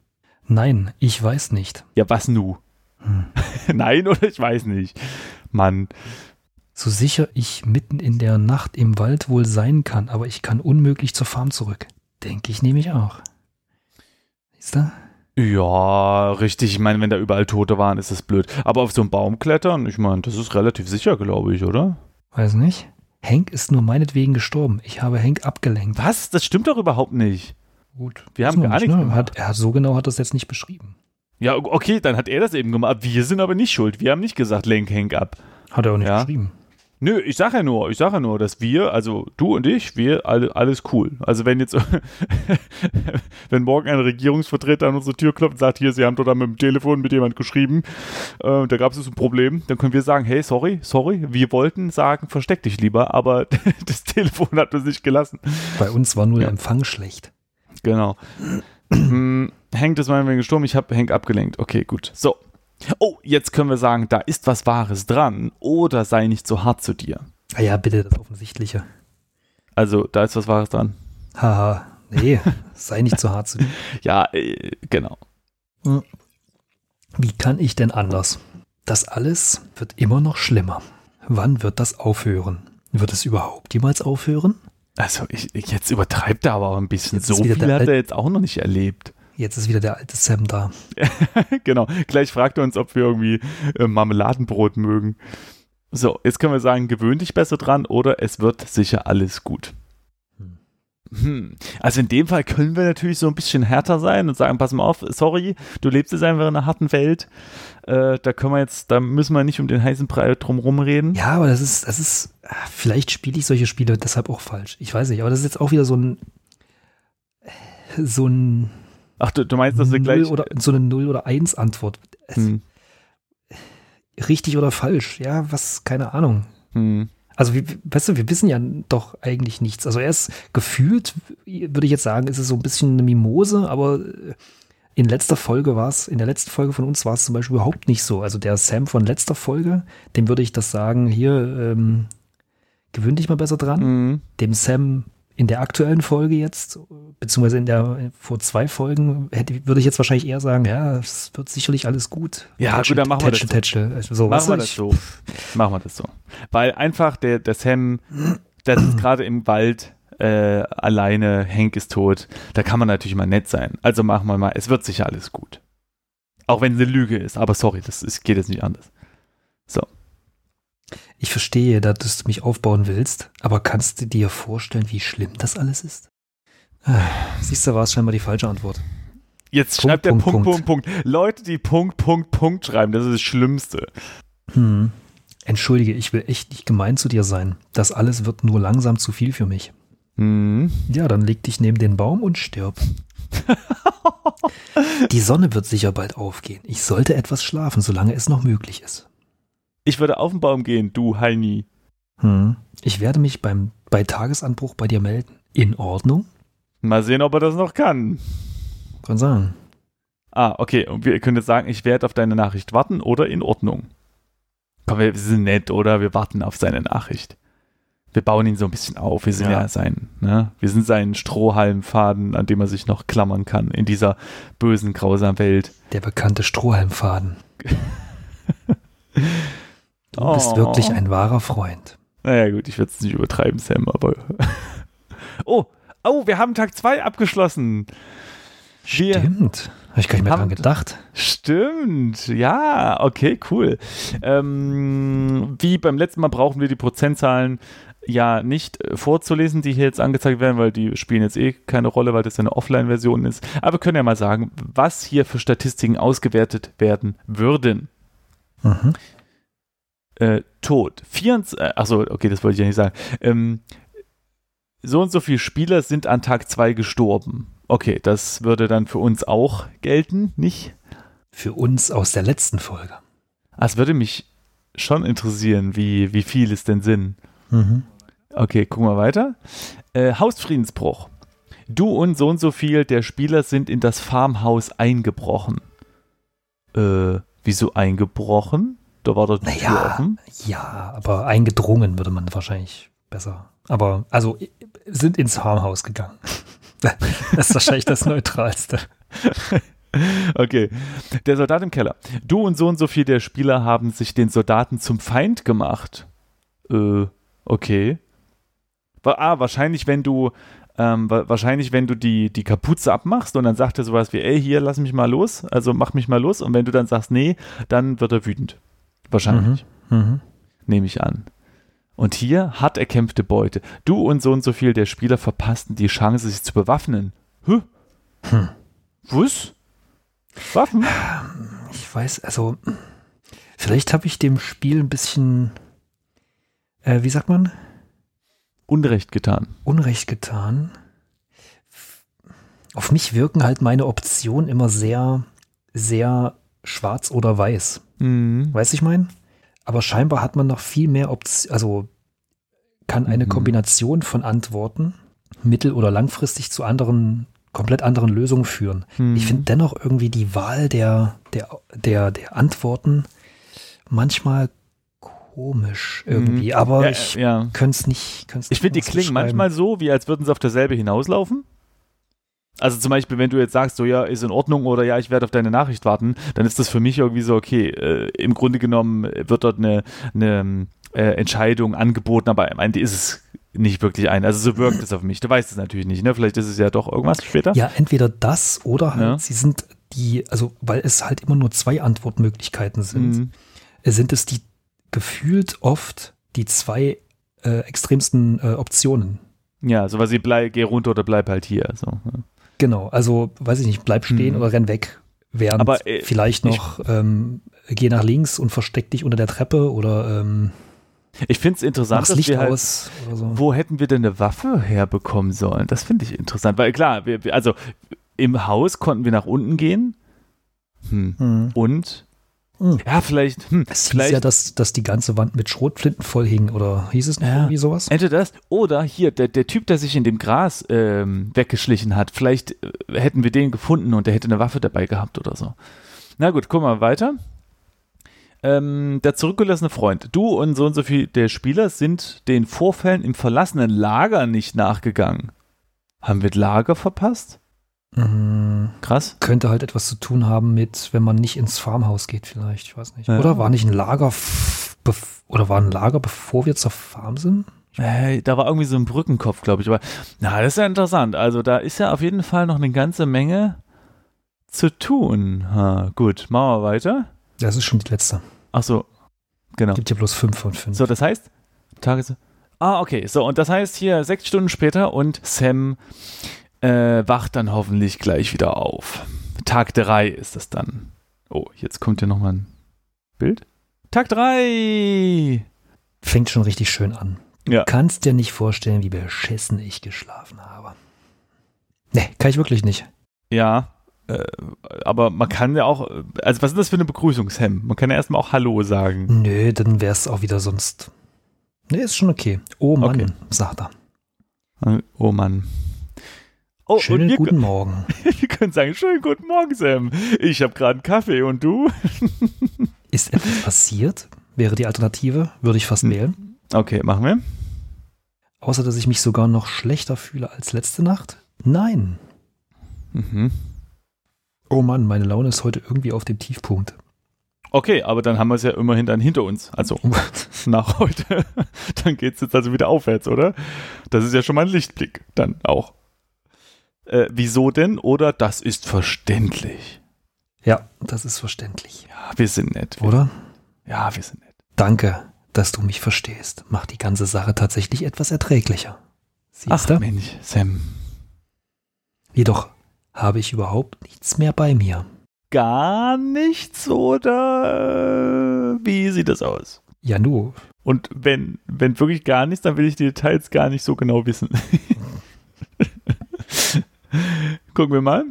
[SPEAKER 2] Nein, ich weiß nicht.
[SPEAKER 1] Ja, was nu? Hm. Nein oder ich weiß nicht. Mann.
[SPEAKER 2] So sicher ich mitten in der Nacht im Wald wohl sein kann, aber ich kann unmöglich zur Farm zurück. Denke ich nämlich auch. Siehst du?
[SPEAKER 1] Ja, richtig. Ich meine, wenn da überall Tote waren, ist das blöd. Aber auf so einen Baum klettern, ich meine, das ist relativ sicher, glaube ich, oder?
[SPEAKER 2] Weiß nicht. Hank ist nur meinetwegen gestorben. Ich habe Hank abgelenkt.
[SPEAKER 1] Was? Das stimmt doch überhaupt nicht.
[SPEAKER 2] Gut.
[SPEAKER 1] Wir haben gar nichts
[SPEAKER 2] ne? hat, er, So genau hat er es jetzt nicht beschrieben.
[SPEAKER 1] Ja, okay, dann hat er das eben gemacht. Wir sind aber nicht schuld. Wir haben nicht gesagt, lenk Hank ab.
[SPEAKER 2] Hat er auch nicht ja? beschrieben.
[SPEAKER 1] Nö, ich sage ja nur, ich sage ja nur, dass wir, also du und ich, wir alle, alles cool. Also wenn jetzt, wenn morgen ein Regierungsvertreter an unsere Tür klopft und sagt, hier, Sie haben dort mit dem Telefon mit jemand geschrieben, äh, da gab es ein Problem, dann können wir sagen, hey, sorry, sorry, wir wollten sagen, versteck dich lieber, aber das Telefon hat uns nicht gelassen.
[SPEAKER 2] Bei uns war nur ja. der Empfang schlecht.
[SPEAKER 1] Genau. Hank ist meinetwegen gestorben, ich habe Hank abgelenkt. Okay, gut. So, Oh, jetzt können wir sagen, da ist was Wahres dran oder sei nicht so hart zu dir.
[SPEAKER 2] Ah ja, bitte, das Offensichtliche.
[SPEAKER 1] Also, da ist was Wahres dran.
[SPEAKER 2] Haha, nee, sei nicht so hart zu dir.
[SPEAKER 1] Ja, äh, genau. Hm.
[SPEAKER 2] Wie kann ich denn anders? Das alles wird immer noch schlimmer. Wann wird das aufhören? Wird es überhaupt jemals aufhören?
[SPEAKER 1] Also, ich, jetzt übertreibt er aber auch ein bisschen. Jetzt so viel hat er jetzt auch noch nicht erlebt.
[SPEAKER 2] Jetzt ist wieder der alte Sam da.
[SPEAKER 1] genau. Gleich fragt er uns, ob wir irgendwie äh, Marmeladenbrot mögen. So, jetzt können wir sagen, gewöhn dich besser dran oder es wird sicher alles gut. Hm. hm. Also in dem Fall können wir natürlich so ein bisschen härter sein und sagen, pass mal auf, sorry, du lebst jetzt einfach in einer harten Welt. Äh, da können wir jetzt, da müssen wir nicht um den heißen Brei drumherum reden.
[SPEAKER 2] Ja, aber das ist, das ist, vielleicht spiele ich solche Spiele deshalb auch falsch. Ich weiß nicht, aber das ist jetzt auch wieder so ein, so ein
[SPEAKER 1] Ach, du, du meinst, dass wir gleich.
[SPEAKER 2] Oder, so eine 0 oder 1 Antwort. Hm. Richtig oder falsch? Ja, was, keine Ahnung. Hm. Also, wie, weißt du, wir wissen ja doch eigentlich nichts. Also, er ist gefühlt, würde ich jetzt sagen, ist es so ein bisschen eine Mimose, aber in letzter Folge war es, in der letzten Folge von uns war es zum Beispiel überhaupt nicht so. Also der Sam von letzter Folge, dem würde ich das sagen, hier, ähm, gewöhn dich mal besser dran.
[SPEAKER 1] Mhm.
[SPEAKER 2] Dem Sam in der aktuellen Folge jetzt, beziehungsweise in der vor zwei Folgen, hätte, würde ich jetzt wahrscheinlich eher sagen, ja, es wird sicherlich alles gut.
[SPEAKER 1] Ja, gut, dann machen wir das so.
[SPEAKER 2] Tätschel. Also so,
[SPEAKER 1] Machen wir das so. Machen wir das so. Weil einfach der, der Sam, der ist gerade im Wald äh, alleine, Hank ist tot. Da kann man natürlich mal nett sein. Also machen wir mal, es wird sicher alles gut. Auch wenn es eine Lüge ist, aber sorry, das ist, geht jetzt nicht anders. So.
[SPEAKER 2] Ich verstehe, dass du mich aufbauen willst, aber kannst du dir vorstellen, wie schlimm das alles ist? Ah, Siehst du, war es scheinbar die falsche Antwort.
[SPEAKER 1] Jetzt
[SPEAKER 2] Punkt,
[SPEAKER 1] schreibt der
[SPEAKER 2] Punkt,
[SPEAKER 1] Punkt, Punkt,
[SPEAKER 2] Punkt.
[SPEAKER 1] Punkt, Leute, die Punkt, Punkt, Punkt schreiben, das ist das Schlimmste.
[SPEAKER 2] Hm. Entschuldige, ich will echt nicht gemein zu dir sein. Das alles wird nur langsam zu viel für mich.
[SPEAKER 1] Hm.
[SPEAKER 2] Ja, dann leg dich neben den Baum und stirb. Die Sonne wird sicher bald aufgehen. Ich sollte etwas schlafen, solange es noch möglich ist.
[SPEAKER 1] Ich würde auf den Baum gehen, du Heini.
[SPEAKER 2] Hm. Ich werde mich beim, bei Tagesanbruch bei dir melden. In Ordnung?
[SPEAKER 1] Mal sehen, ob er das noch kann.
[SPEAKER 2] Kann sagen.
[SPEAKER 1] Ah, okay. Und wir können jetzt sagen, ich werde auf deine Nachricht warten oder in Ordnung. Komm, wir sind nett, oder? Wir warten auf seine Nachricht. Wir bauen ihn so ein bisschen auf. Wir sind ja,
[SPEAKER 2] Ja.
[SPEAKER 1] sein, ne? Wir sind sein Strohhalmfaden, an dem er sich noch klammern kann in dieser bösen, grausamen Welt.
[SPEAKER 2] Der bekannte Strohhalmfaden. Du
[SPEAKER 1] Oh.
[SPEAKER 2] bist wirklich ein wahrer Freund.
[SPEAKER 1] Naja, gut, ich werde es nicht übertreiben, Sam, aber. oh, oh, wir haben Tag 2 abgeschlossen. Wir,
[SPEAKER 2] Stimmt. Habe ich gar nicht mehr
[SPEAKER 1] Haben-
[SPEAKER 2] dran gedacht.
[SPEAKER 1] Stimmt, ja, okay, cool. Ähm, wie beim letzten Mal brauchen wir die Prozentzahlen ja nicht äh, vorzulesen, die hier jetzt angezeigt werden, weil die spielen jetzt eh keine Rolle, weil das ja eine Offline-Version ist. Aber wir können ja mal sagen, was hier für Statistiken ausgewertet werden würden.
[SPEAKER 2] Mhm.
[SPEAKER 1] Äh, Tod. 24, äh, achso, okay, das wollte ich ja nicht sagen. Ähm, so und so viele Spieler sind an Tag 2 gestorben. Okay, das würde dann für uns auch gelten, nicht?
[SPEAKER 2] Für uns aus der letzten Folge.
[SPEAKER 1] Ah, Es würde mich schon interessieren, wie, wie viel es denn sind.
[SPEAKER 2] Mhm.
[SPEAKER 1] Okay, gucken wir weiter. Äh, Hausfriedensbruch. Du und so und so viel der Spieler sind in das Farmhaus eingebrochen. Äh, wieso eingebrochen? Da war doch die Tür
[SPEAKER 2] Naja,
[SPEAKER 1] offen.
[SPEAKER 2] ja, aber eingedrungen würde man wahrscheinlich besser. Aber, also, sind ins Farmhaus gegangen. Das ist wahrscheinlich das Neutralste.
[SPEAKER 1] Okay. Der Soldat im Keller. Du und so und so viel der Spieler haben sich den Soldaten zum Feind gemacht. Äh, okay. Ah, wahrscheinlich, wenn du, ähm, wa- wahrscheinlich, wenn du die, die Kapuze abmachst und dann sagt er sowas wie, ey, hier, lass mich mal los, also mach mich mal los. Und wenn du dann sagst, nee, dann wird er wütend. Wahrscheinlich.
[SPEAKER 2] Mhm.
[SPEAKER 1] Nehme ich an. Und hier hart erkämpfte Beute. Du und so und so viel der Spieler verpassten die Chance, sich zu bewaffnen. Hä?
[SPEAKER 2] Hm.
[SPEAKER 1] Was? Waffen?
[SPEAKER 2] Ich weiß, also, vielleicht habe ich dem Spiel ein bisschen, äh, wie sagt man,
[SPEAKER 1] Unrecht getan.
[SPEAKER 2] Unrecht getan. Auf mich wirken halt meine Optionen immer sehr, sehr schwarz oder weiß.
[SPEAKER 1] Mhm.
[SPEAKER 2] Weißt du, ich meine? Aber scheinbar hat man noch viel mehr Optionen, also kann eine
[SPEAKER 1] Mhm.
[SPEAKER 2] Kombination von Antworten mittel- oder langfristig zu anderen, komplett anderen Lösungen führen.
[SPEAKER 1] Mhm.
[SPEAKER 2] Ich finde dennoch irgendwie die Wahl der, der, der, der Antworten manchmal komisch irgendwie, aber
[SPEAKER 1] Mhm. ja,
[SPEAKER 2] ich
[SPEAKER 1] ja.
[SPEAKER 2] könnte es nicht. könnte es
[SPEAKER 1] Ich finde, die klingen manchmal so, wie als würden sie auf derselbe hinauslaufen. Also zum Beispiel, wenn du jetzt sagst, so ja, ist in Ordnung oder ja, ich werde auf deine Nachricht warten, dann ist das für mich irgendwie so, okay, äh, im Grunde genommen wird dort eine, eine äh, Entscheidung angeboten, aber am Ende ist es nicht wirklich ein. Also so wirkt es auf mich. Du weißt es natürlich nicht, ne? Vielleicht ist es ja doch irgendwas später.
[SPEAKER 2] Ja, entweder das oder halt,
[SPEAKER 1] Ja.
[SPEAKER 2] sie sind die, also weil es halt immer nur zwei Antwortmöglichkeiten sind,
[SPEAKER 1] Mhm.
[SPEAKER 2] sind es die gefühlt oft die zwei äh, extremsten äh, Optionen.
[SPEAKER 1] Ja, sowas wie bleib, geh runter oder bleib halt hier. So. ja.
[SPEAKER 2] Genau, also weiß ich nicht, bleib stehen
[SPEAKER 1] Mhm.
[SPEAKER 2] oder renn weg. Während
[SPEAKER 1] Aber, äh,
[SPEAKER 2] vielleicht noch ähm, geh nach links und versteck dich unter der Treppe oder ähm,
[SPEAKER 1] Ich finde es interessant, dass
[SPEAKER 2] Licht
[SPEAKER 1] wir halt,
[SPEAKER 2] aus so.
[SPEAKER 1] Wo hätten wir denn eine Waffe herbekommen sollen? Das finde ich interessant, weil klar, wir, also im Haus konnten wir nach unten gehen. Hm.
[SPEAKER 2] Mhm.
[SPEAKER 1] Und Hm. Ja, vielleicht. Hm,
[SPEAKER 2] es
[SPEAKER 1] vielleicht
[SPEAKER 2] hieß ja, dass, dass die ganze Wand mit Schrotflinten voll hing, oder hieß es nicht
[SPEAKER 1] Ja.
[SPEAKER 2] irgendwie sowas?
[SPEAKER 1] Entweder das oder hier, der, der Typ, der sich in dem Gras ähm, weggeschlichen hat, vielleicht äh, hätten wir den gefunden und der hätte eine Waffe dabei gehabt oder so. Na gut, guck mal weiter. Ähm, der zurückgelassene Freund. Du und so und so viel der Spieler sind den Vorfällen im verlassenen Lager nicht nachgegangen. Haben wir das Lager verpasst?
[SPEAKER 2] Mhm.
[SPEAKER 1] Krass.
[SPEAKER 2] Könnte halt etwas zu tun haben mit, wenn man nicht ins Farmhaus geht, vielleicht, ich weiß nicht.
[SPEAKER 1] Ja.
[SPEAKER 2] Oder war nicht ein Lager, oder war ein Lager, bevor wir zur Farm sind?
[SPEAKER 1] Äh, da war irgendwie so ein Brückenkopf, glaube ich. Aber na, das ist ja interessant. Also da ist ja auf jeden Fall noch eine ganze Menge zu tun. Ha, gut, machen wir weiter.
[SPEAKER 2] Das ist schon die letzte.
[SPEAKER 1] Ach so, genau.
[SPEAKER 2] Gibt ja bloß fünf von fünf.
[SPEAKER 1] So, das heißt, Tages. Ah, okay. So, und das heißt hier sechs Stunden später und Sam äh, wacht dann hoffentlich gleich wieder auf. Tag 3 ist das dann. Oh, jetzt kommt hier nochmal ein Bild. Tag 3!
[SPEAKER 2] Fängt schon richtig schön an.
[SPEAKER 1] Ja.
[SPEAKER 2] Kannst dir nicht vorstellen, wie beschissen ich geschlafen habe. Nee, kann ich wirklich nicht.
[SPEAKER 1] Ja, äh, aber man kann ja auch, äh, also was ist das für eine Begrüßung, Sam? Man kann ja erstmal auch Hallo sagen.
[SPEAKER 2] Nö, dann wäre es auch wieder sonst. Nee, ist schon okay. Oh Mann,
[SPEAKER 1] Okay.
[SPEAKER 2] sagt er.
[SPEAKER 1] Oh Mann. Oh,
[SPEAKER 2] Schönen guten Morgen.
[SPEAKER 1] wir können sagen, schönen guten Morgen, Sam. Ich habe gerade einen Kaffee und du?
[SPEAKER 2] Ist etwas passiert? Wäre die Alternative, würde ich fast
[SPEAKER 1] Hm.
[SPEAKER 2] wählen.
[SPEAKER 1] Okay, machen wir.
[SPEAKER 2] Außer, dass ich mich sogar noch schlechter fühle als letzte Nacht? Nein.
[SPEAKER 1] Mhm.
[SPEAKER 2] Oh Mann, meine Laune ist heute irgendwie auf dem Tiefpunkt.
[SPEAKER 1] Okay, aber dann haben wir es ja immerhin dann hinter uns. Also nach heute. Dann geht es jetzt also wieder aufwärts, oder? Das ist ja schon mal ein Lichtblick. Dann auch. Äh, wieso denn? Oder das ist verständlich.
[SPEAKER 2] ja, das ist verständlich.
[SPEAKER 1] Ja, wir sind nett. Wir,
[SPEAKER 2] Oder?
[SPEAKER 1] ja, wir sind nett.
[SPEAKER 2] Danke, dass du mich verstehst. Macht die ganze Sache tatsächlich etwas erträglicher.
[SPEAKER 1] Ach
[SPEAKER 2] Siehst du?
[SPEAKER 1] Mensch, Sam.
[SPEAKER 2] Jedoch habe ich überhaupt nichts mehr bei mir.
[SPEAKER 1] Gar nichts oder wie sieht das aus?
[SPEAKER 2] Ja, nu,
[SPEAKER 1] Und wenn, wenn wirklich gar nichts, dann will ich die Details gar nicht so genau wissen. Gucken wir mal.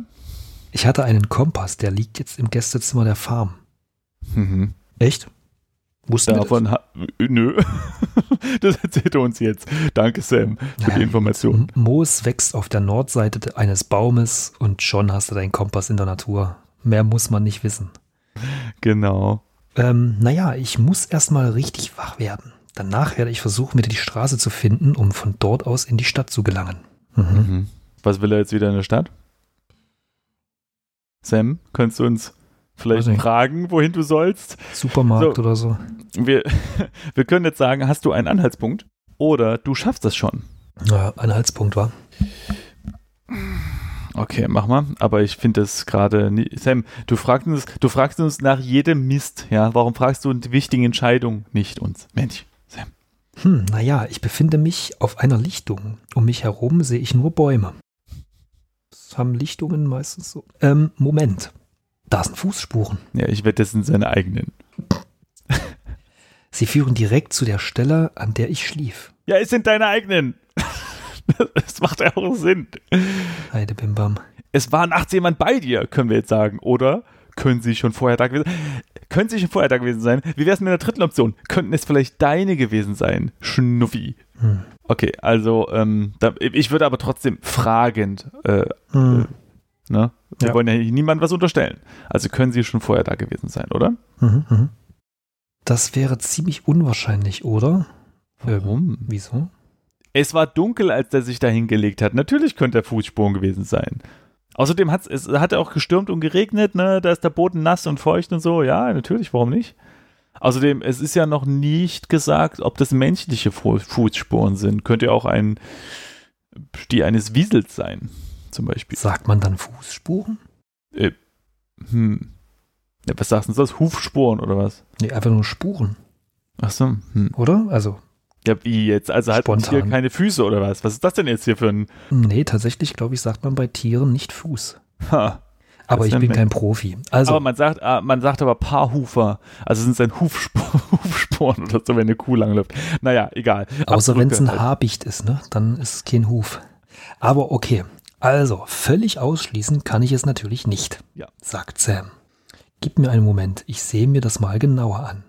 [SPEAKER 2] ich hatte einen Kompass, der liegt jetzt im Gästezimmer der Farm.
[SPEAKER 1] Mhm.
[SPEAKER 2] Echt? Wussten wir
[SPEAKER 1] Davon ha nö. das erzählt er uns jetzt. Danke, Sam, für die
[SPEAKER 2] Ja.
[SPEAKER 1] Information.
[SPEAKER 2] das? M- Moos wächst auf der Nordseite eines Baumes und schon hast du deinen Kompass in der Natur. Mehr muss man nicht wissen.
[SPEAKER 1] Genau.
[SPEAKER 2] Ähm, naja, ich muss erstmal richtig wach werden. Danach werde ich versuchen, wieder die Straße zu finden, um von dort aus in die Stadt zu gelangen. Mhm.
[SPEAKER 1] Mhm. Was will er jetzt wieder in der Stadt? Sam, könntest du uns vielleicht fragen, wohin du sollst?
[SPEAKER 2] Supermarkt
[SPEAKER 1] So.
[SPEAKER 2] oder so.
[SPEAKER 1] Wir, wir können jetzt sagen, hast du einen Anhaltspunkt oder du schaffst das schon.
[SPEAKER 2] Ja, Anhaltspunkt war.
[SPEAKER 1] Okay, mach mal. Aber ich finde das gerade. Sam, du fragst uns, du fragst uns nach jedem Mist, ja. Warum fragst du die wichtigen Entscheidungen nicht uns? Mensch, Sam.
[SPEAKER 2] Hm, naja, ich befinde mich auf einer Lichtung. Um mich herum sehe ich nur Bäume. Das haben Lichtungen meistens so. Ähm, Moment. Da sind Fußspuren.
[SPEAKER 1] Ja, ich wette, das sind seine eigenen.
[SPEAKER 2] Sie führen direkt zu der Stelle, an der ich schlief.
[SPEAKER 1] Ja, es sind deine eigenen. Das macht ja auch Sinn.
[SPEAKER 2] Heide Bimbam.
[SPEAKER 1] Es war nachts jemand bei dir, können wir jetzt sagen. Oder können sie schon vorher da gewesen sein? Können sie schon vorher da gewesen sein? Wie wäre es mit der dritten Option? Könnten es vielleicht deine gewesen sein? Schnuffi.
[SPEAKER 2] Hm.
[SPEAKER 1] Okay, also ähm, da, ich würde aber trotzdem fragend, äh,
[SPEAKER 2] Hm.
[SPEAKER 1] ne? Wir
[SPEAKER 2] Ja.
[SPEAKER 1] wollen ja niemandem was unterstellen. Also können sie schon vorher da gewesen sein, oder?
[SPEAKER 2] Mhm, mhm. Das wäre ziemlich unwahrscheinlich, oder? Ähm,
[SPEAKER 1] Warum?
[SPEAKER 2] wieso?
[SPEAKER 1] Es war dunkel, als er sich da hingelegt hat. Natürlich könnte er Fußspuren gewesen sein. Außerdem hat's, es hat auch gestürmt und geregnet, ne? Da ist der Boden nass und feucht und so. Ja, natürlich, warum nicht? Außerdem, es ist ja noch nicht gesagt, ob das menschliche Fu- Fußspuren sind. Könnte ja auch ein die eines Wiesels sein, zum Beispiel.
[SPEAKER 2] Sagt man dann Fußspuren?
[SPEAKER 1] Hm. Ja, was sagst du das? Hufspuren oder was?
[SPEAKER 2] Nee, einfach nur Spuren,
[SPEAKER 1] Ach so. Hm.
[SPEAKER 2] oder? Also,
[SPEAKER 1] Ja, wie jetzt? Also hat ein. Tier keine Füße oder was? Was ist das denn jetzt hier für ein.
[SPEAKER 2] nee, tatsächlich, glaube ich, sagt man bei Tieren nicht Fuß.
[SPEAKER 1] Ha.
[SPEAKER 2] Aber
[SPEAKER 1] Das
[SPEAKER 2] ich bin kein Profi. Also,
[SPEAKER 1] aber man sagt, ah, man sagt aber Paarhufer. Also sind es dann Hufspor Hufsporen oder so, wenn eine Kuh langläuft. Naja, egal.
[SPEAKER 2] außer wenn es ein
[SPEAKER 1] Abdrücke.
[SPEAKER 2] Habicht ist, ne? Dann ist es kein Huf. Aber okay. Also, völlig ausschließen kann ich es natürlich nicht,
[SPEAKER 1] Ja.
[SPEAKER 2] sagt Sam. Gib mir einen Moment, ich sehe mir das mal genauer an.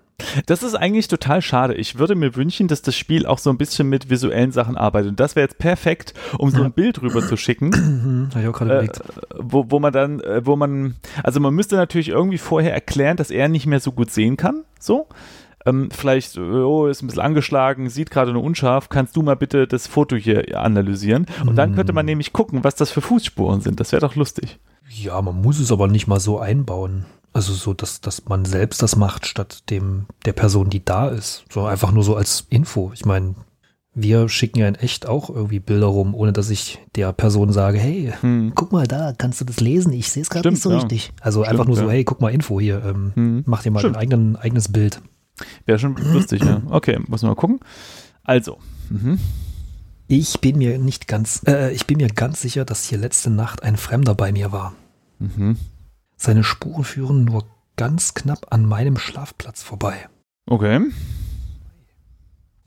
[SPEAKER 1] Das ist eigentlich total schade. Ich würde mir wünschen, dass das Spiel auch so ein bisschen mit visuellen Sachen arbeitet. Und das wäre jetzt perfekt, um so ein Bild rüber zu schicken.
[SPEAKER 2] Mhm, Habe ich auch gerade
[SPEAKER 1] äh,
[SPEAKER 2] überlegt.
[SPEAKER 1] wo, wo man dann, äh, wo man, also man müsste natürlich irgendwie vorher erklären, dass er nicht mehr so gut sehen kann. So. Ähm, vielleicht, äh, oh, ist ein bisschen angeschlagen, sieht gerade nur unscharf. Kannst du mal bitte das Foto hier analysieren? Und dann könnte man
[SPEAKER 2] Mm.
[SPEAKER 1] nämlich gucken, was das für Fußspuren sind. Das wäre doch lustig.
[SPEAKER 2] Ja, man muss es aber nicht mal so einbauen. Also so, dass, dass man selbst das macht, statt dem der Person, die da ist. So einfach nur so als Info. Ich meine, wir schicken ja in echt auch irgendwie Bilder rum, ohne dass ich der Person sage, hey,
[SPEAKER 1] Hm.
[SPEAKER 2] guck mal da, kannst du das lesen? Ich sehe es gerade nicht so
[SPEAKER 1] ja.
[SPEAKER 2] richtig. Also
[SPEAKER 1] Stimmt,
[SPEAKER 2] einfach nur so,
[SPEAKER 1] ja.
[SPEAKER 2] hey, guck mal Info hier, ähm,
[SPEAKER 1] Hm.
[SPEAKER 2] mach dir mal
[SPEAKER 1] Stimmt.
[SPEAKER 2] dein eigenen, eigenes Bild.
[SPEAKER 1] Wäre schon lustig, ja. Okay, muss man mal gucken. Also. Mhm.
[SPEAKER 2] Ich bin mir nicht ganz, äh, ich bin mir ganz sicher, dass hier letzte Nacht ein Fremder bei mir war.
[SPEAKER 1] Mhm.
[SPEAKER 2] Seine Spuren führen nur ganz knapp an meinem Schlafplatz vorbei.
[SPEAKER 1] Okay.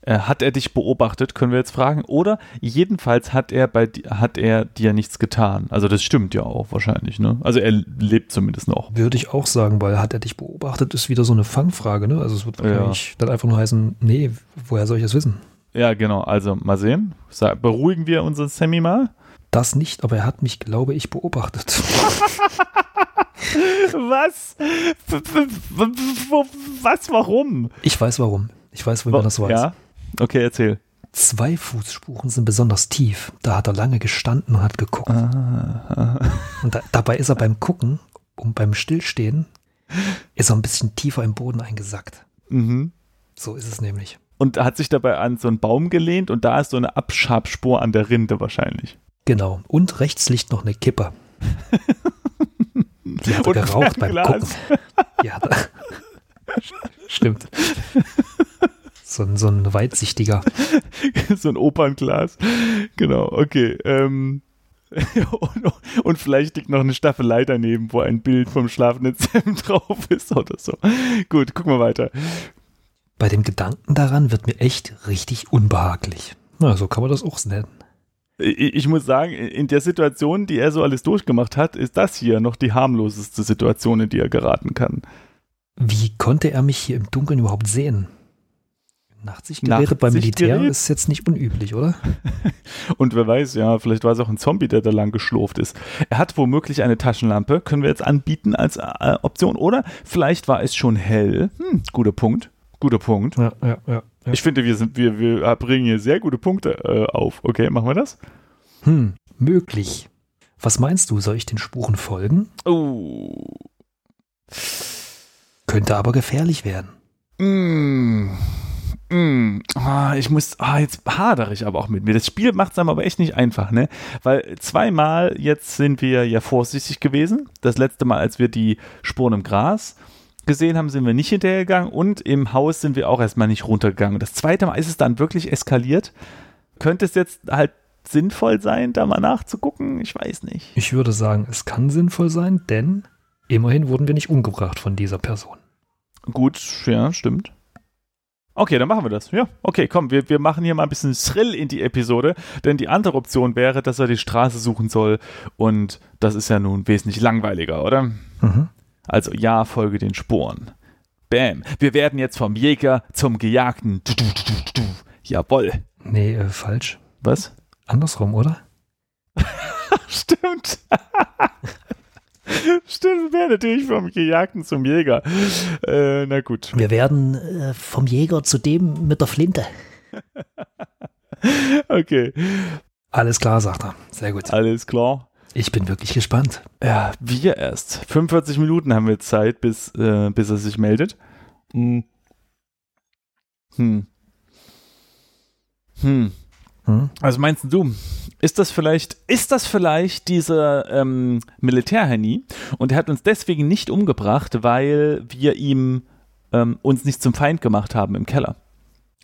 [SPEAKER 1] Äh, hat er dich beobachtet, können wir jetzt fragen. Oder jedenfalls hat er bei hat er dir nichts getan. Also das stimmt ja auch wahrscheinlich, ne? Also er lebt zumindest noch.
[SPEAKER 2] Würde ich auch sagen, weil hat er dich beobachtet, ist wieder so eine Fangfrage, ne? Also es wird
[SPEAKER 1] Ja.
[SPEAKER 2] wahrscheinlich dann einfach nur heißen, nee, woher soll ich das wissen?
[SPEAKER 1] Ja, genau. Also mal sehen. Beruhigen wir unseren Sammy mal.
[SPEAKER 2] Das nicht, aber er hat mich, glaube ich, beobachtet.
[SPEAKER 1] Was? Was? Warum?
[SPEAKER 2] Ich weiß warum. Ich weiß, man das weiß.
[SPEAKER 1] Ja. Okay, erzähl.
[SPEAKER 2] Zwei Fußspuren sind besonders tief. Da hat er lange gestanden und hat geguckt.
[SPEAKER 1] Ah.
[SPEAKER 2] Und da, dabei ist er beim Gucken und beim Stillstehen ist er ein bisschen tiefer im Boden eingesackt.
[SPEAKER 1] Mhm.
[SPEAKER 2] So ist es nämlich.
[SPEAKER 1] Und hat sich dabei an so einen Baum gelehnt und da ist so eine Abschabspur an der Rinde wahrscheinlich.
[SPEAKER 2] Genau. Und rechts liegt noch eine Kippe. Die hat er geraucht beim. Gucken. Die hat er. Stimmt. So ein, so ein weitsichtiger.
[SPEAKER 1] so ein Opernglas. Genau, okay. Ähm, und, und vielleicht liegt noch eine Staffelei daneben, wo ein Bild vom schlafenden Sam drauf ist oder so. Gut, gucken wir weiter.
[SPEAKER 2] Bei dem Gedanken daran wird mir echt richtig unbehaglich. Na, so kann man das auch nennen.
[SPEAKER 1] Ich, muss sagen, in der Situation, die er so alles durchgemacht hat, ist das hier noch die harmloseste Situation, in die er geraten kann.
[SPEAKER 2] Wie konnte er mich hier im Dunkeln überhaupt sehen? Nachtsichtgeräte beim Militär
[SPEAKER 1] Nachtsichtgerät?
[SPEAKER 2] ist jetzt nicht unüblich, oder?
[SPEAKER 1] Und wer weiß, ja, vielleicht war es auch ein Zombie, der da lang geschlurft ist. Er hat womöglich eine Taschenlampe, können wir jetzt anbieten als äh, Option. Oder vielleicht war es schon hell. Hm, guter Punkt. Guter Punkt.
[SPEAKER 2] Ja, ja, ja. Ja.
[SPEAKER 1] Ich finde, wir, sind, wir, wir bringen hier sehr gute Punkte äh, auf. Okay, machen wir das?
[SPEAKER 2] Hm, möglich. Was meinst du, soll ich den Spuren folgen?
[SPEAKER 1] Oh.
[SPEAKER 2] Könnte aber gefährlich werden.
[SPEAKER 1] Mm. Mm. Ah, ich muss, ah, jetzt hadere ich aber auch mit mir. Das Spiel macht es einem aber echt nicht einfach, ne? Weil zweimal jetzt sind wir ja vorsichtig gewesen. Das letzte Mal, als wir die Spuren im Gras gesehen haben, sind wir nicht hinterhergegangen und im Haus sind wir auch erstmal nicht runtergegangen. Das zweite Mal ist es dann wirklich eskaliert. Könnte es jetzt halt sinnvoll sein, da mal nachzugucken? Ich weiß nicht.
[SPEAKER 2] Ich würde sagen, es kann sinnvoll sein, denn immerhin wurden wir nicht umgebracht von dieser Person.
[SPEAKER 1] Gut, ja, stimmt. Okay, dann machen wir das. Ja, okay, komm, wir, wir machen hier mal ein bisschen Thrill in die Episode, denn die andere Option wäre, dass er die Straße suchen soll und das ist ja nun wesentlich langweiliger, oder?
[SPEAKER 2] Mhm.
[SPEAKER 1] Also ja, folge den Spuren. Bam, wir werden jetzt vom Jäger zum Gejagten. Du, du, du, du, du. Jawoll.
[SPEAKER 2] Nee, äh, falsch.
[SPEAKER 1] Was?
[SPEAKER 2] Andersrum, oder?
[SPEAKER 1] Stimmt. Stimmt, wäre natürlich vom Gejagten zum Jäger. Äh, na gut.
[SPEAKER 2] Wir werden äh, vom Jäger zu dem mit der Flinte.
[SPEAKER 1] Okay,
[SPEAKER 2] Alles klar, sagt er. Sehr gut.
[SPEAKER 1] alles klar.
[SPEAKER 2] Ich bin wirklich gespannt.
[SPEAKER 1] Ja, wir erst. 45 Minuten haben wir Zeit, bis, äh, bis er sich meldet. Hm. Hm. Hm.
[SPEAKER 2] Hm?
[SPEAKER 1] Also meinst du, ist das vielleicht, ist das vielleicht dieser ähm, Militärhandy und er hat uns deswegen nicht umgebracht, weil wir ihm ähm, uns nicht zum Feind gemacht haben im Keller?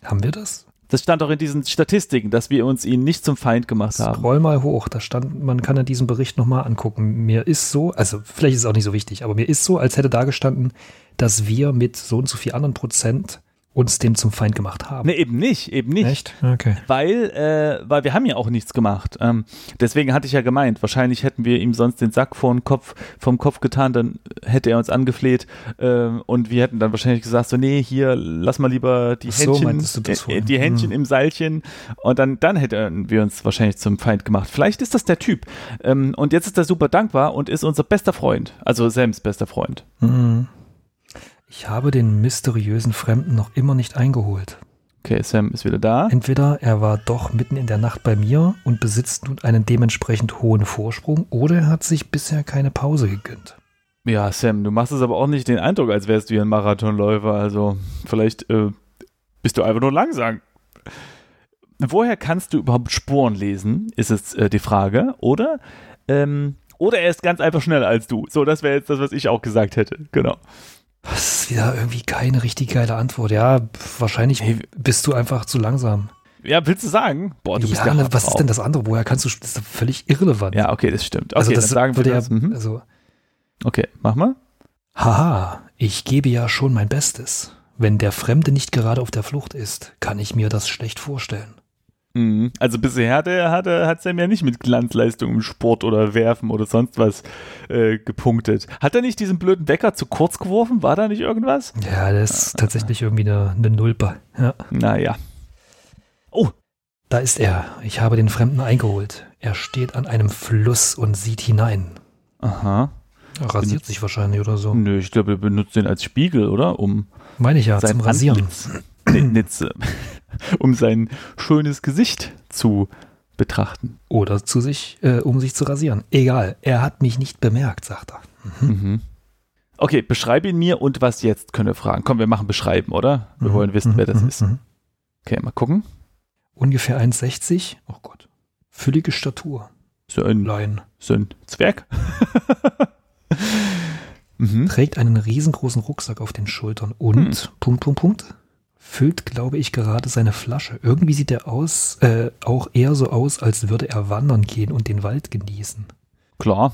[SPEAKER 2] Haben wir das?
[SPEAKER 1] Das stand auch in diesen Statistiken, dass wir uns ihn nicht zum Feind gemacht haben.
[SPEAKER 2] Scroll mal hoch. Da stand, man kann ja diesen Bericht nochmal angucken. Mir ist so, also vielleicht ist es auch nicht so wichtig, aber mir ist so, als hätte da gestanden, dass wir mit so und so viel anderen Prozent uns dem zum Feind gemacht haben.
[SPEAKER 1] Nee, eben nicht, eben nicht.
[SPEAKER 2] Echt? Okay.
[SPEAKER 1] Weil, äh, weil wir haben ja auch nichts gemacht. Ähm, deswegen hatte ich ja gemeint, wahrscheinlich hätten wir ihm sonst den Sack vor den Kopf, vom Kopf getan, dann hätte er uns angefleht äh, und wir hätten dann wahrscheinlich gesagt, so nee, hier, lass mal lieber die
[SPEAKER 2] so,
[SPEAKER 1] Händchen, äh, die Händchen
[SPEAKER 2] Hm.
[SPEAKER 1] im Seilchen und dann, dann hätten wir uns wahrscheinlich zum Feind gemacht. Vielleicht ist das der Typ. Ähm, und jetzt ist er super dankbar und ist unser bester Freund. Also Sams bester Freund.
[SPEAKER 2] Mhm. Ich habe den mysteriösen Fremden noch immer nicht eingeholt.
[SPEAKER 1] Okay, Sam ist wieder da.
[SPEAKER 2] Entweder er war doch mitten in der Nacht bei mir und besitzt nun einen dementsprechend hohen Vorsprung, oder er hat sich bisher keine Pause gegönnt.
[SPEAKER 1] Ja, Sam, du machst es aber auch nicht den Eindruck, als wärst du hier ein Marathonläufer. Also vielleicht äh, bist du einfach nur langsam. Woher kannst du überhaupt Spuren lesen, ist jetzt äh, die Frage. Oder, ähm, oder er ist ganz einfach schneller als du. So, das wäre jetzt das, was ich auch gesagt hätte. Genau.
[SPEAKER 2] Das ist wieder irgendwie keine richtig geile Antwort. Ja, wahrscheinlich
[SPEAKER 1] Hey,
[SPEAKER 2] bist du einfach zu langsam.
[SPEAKER 1] ja, willst du sagen? Boah, du bist
[SPEAKER 2] ja, ne, was ist denn das andere? Woher kannst du, das ist völlig irrelevant.
[SPEAKER 1] Ja, okay, das stimmt. Okay,
[SPEAKER 2] also das
[SPEAKER 1] sagen wir
[SPEAKER 2] würde ja,
[SPEAKER 1] Mhm.
[SPEAKER 2] also,
[SPEAKER 1] Okay, mach mal.
[SPEAKER 2] haha, ich gebe ja schon mein Bestes. Wenn der Fremde nicht gerade auf der Flucht ist, kann ich mir das schlecht vorstellen.
[SPEAKER 1] Mhm. Also bisher hat er, hat er, ja nicht mit Glanzleistung im Sport oder Werfen oder sonst was äh, gepunktet. Hat er nicht diesen blöden Wecker zu kurz geworfen? War da nicht irgendwas?
[SPEAKER 2] Ja, das ist tatsächlich irgendwie eine, eine Nulpe. Ja.
[SPEAKER 1] Naja. Oh,
[SPEAKER 2] Da ist er. Ich habe den Fremden eingeholt. Er steht an einem Fluss und sieht hinein.
[SPEAKER 1] aha.
[SPEAKER 2] Er rasiert sich wahrscheinlich oder so.
[SPEAKER 1] Nö, ich glaube, er benutzt den als Spiegel, oder? Um
[SPEAKER 2] Meine ich ja, zum Rasieren.
[SPEAKER 1] Nitze, um sein schönes Gesicht zu betrachten.
[SPEAKER 2] Oder zu sich, äh, um sich zu rasieren. Egal, er hat mich nicht bemerkt, sagt er.
[SPEAKER 1] Mhm. Okay, beschreib ihn mir und was jetzt, können wir fragen. Komm, wir machen beschreiben, oder? Wir
[SPEAKER 2] Mhm,
[SPEAKER 1] wollen wissen,
[SPEAKER 2] mhm,
[SPEAKER 1] wer das
[SPEAKER 2] mhm,
[SPEAKER 1] ist.
[SPEAKER 2] mhm.
[SPEAKER 1] Okay, mal gucken.
[SPEAKER 2] Ungefähr 1,60. Oh Gott. Füllige Statur.
[SPEAKER 1] So ein,
[SPEAKER 2] Laien.
[SPEAKER 1] so ein Zwerg. mhm.
[SPEAKER 2] Trägt einen riesengroßen Rucksack auf den Schultern und,
[SPEAKER 1] Hm.
[SPEAKER 2] Punkt, Punkt, Punkt, füllt, glaube ich, gerade seine Flasche. Irgendwie sieht er aus, äh, auch eher so aus, als würde er wandern gehen und den Wald genießen.
[SPEAKER 1] Klar,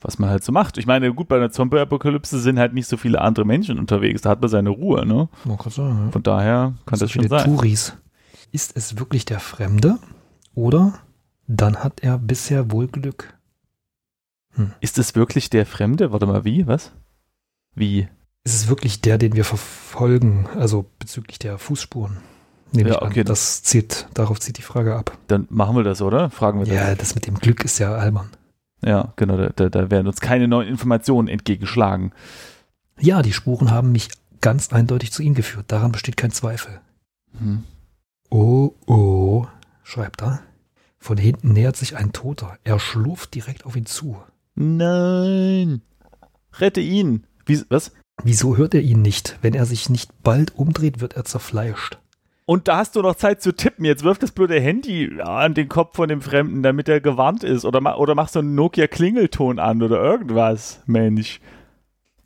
[SPEAKER 1] was man halt so macht. Ich meine, gut, bei einer Zombie-Apokalypse sind halt nicht so viele andere Menschen unterwegs. Da hat man seine Ruhe, ne?
[SPEAKER 2] Man kann sagen, ja.
[SPEAKER 1] Von daher kann
[SPEAKER 2] so
[SPEAKER 1] das schon sein.
[SPEAKER 2] Touris. Ist es wirklich der Fremde? Oder dann hat er bisher wohl Glück.
[SPEAKER 1] Ist es wirklich der Fremde? Warte mal, wie? Was? Wie?
[SPEAKER 2] Ist es wirklich der, den wir verfolgen? Also bezüglich der Fußspuren. Nehme
[SPEAKER 1] Ja,
[SPEAKER 2] ich an.
[SPEAKER 1] okay,
[SPEAKER 2] Das zieht, darauf zieht die Frage ab.
[SPEAKER 1] Dann machen wir das, oder? Fragen wir
[SPEAKER 2] Ja, das mit dem Glück ist ja albern.
[SPEAKER 1] das. Ja, genau. Da, da, da werden uns keine neuen Informationen entgegenschlagen.
[SPEAKER 2] Ja, die Spuren haben mich ganz eindeutig zu ihm geführt. Daran besteht kein Zweifel.
[SPEAKER 1] Hm.
[SPEAKER 2] Oh, oh, schreibt er. Von hinten nähert sich ein Toter. Er schlurft direkt auf ihn zu.
[SPEAKER 1] Nein! Rette ihn! Wie, was?
[SPEAKER 2] Wieso hört er ihn nicht? Wenn er sich nicht bald umdreht, wird er zerfleischt.
[SPEAKER 1] Und da hast du noch Zeit zu tippen. Jetzt wirf das blöde Handy an den Kopf von dem Fremden, damit er gewarnt ist. Oder, ma oder mach so einen Nokia-Klingelton an oder irgendwas. Mensch.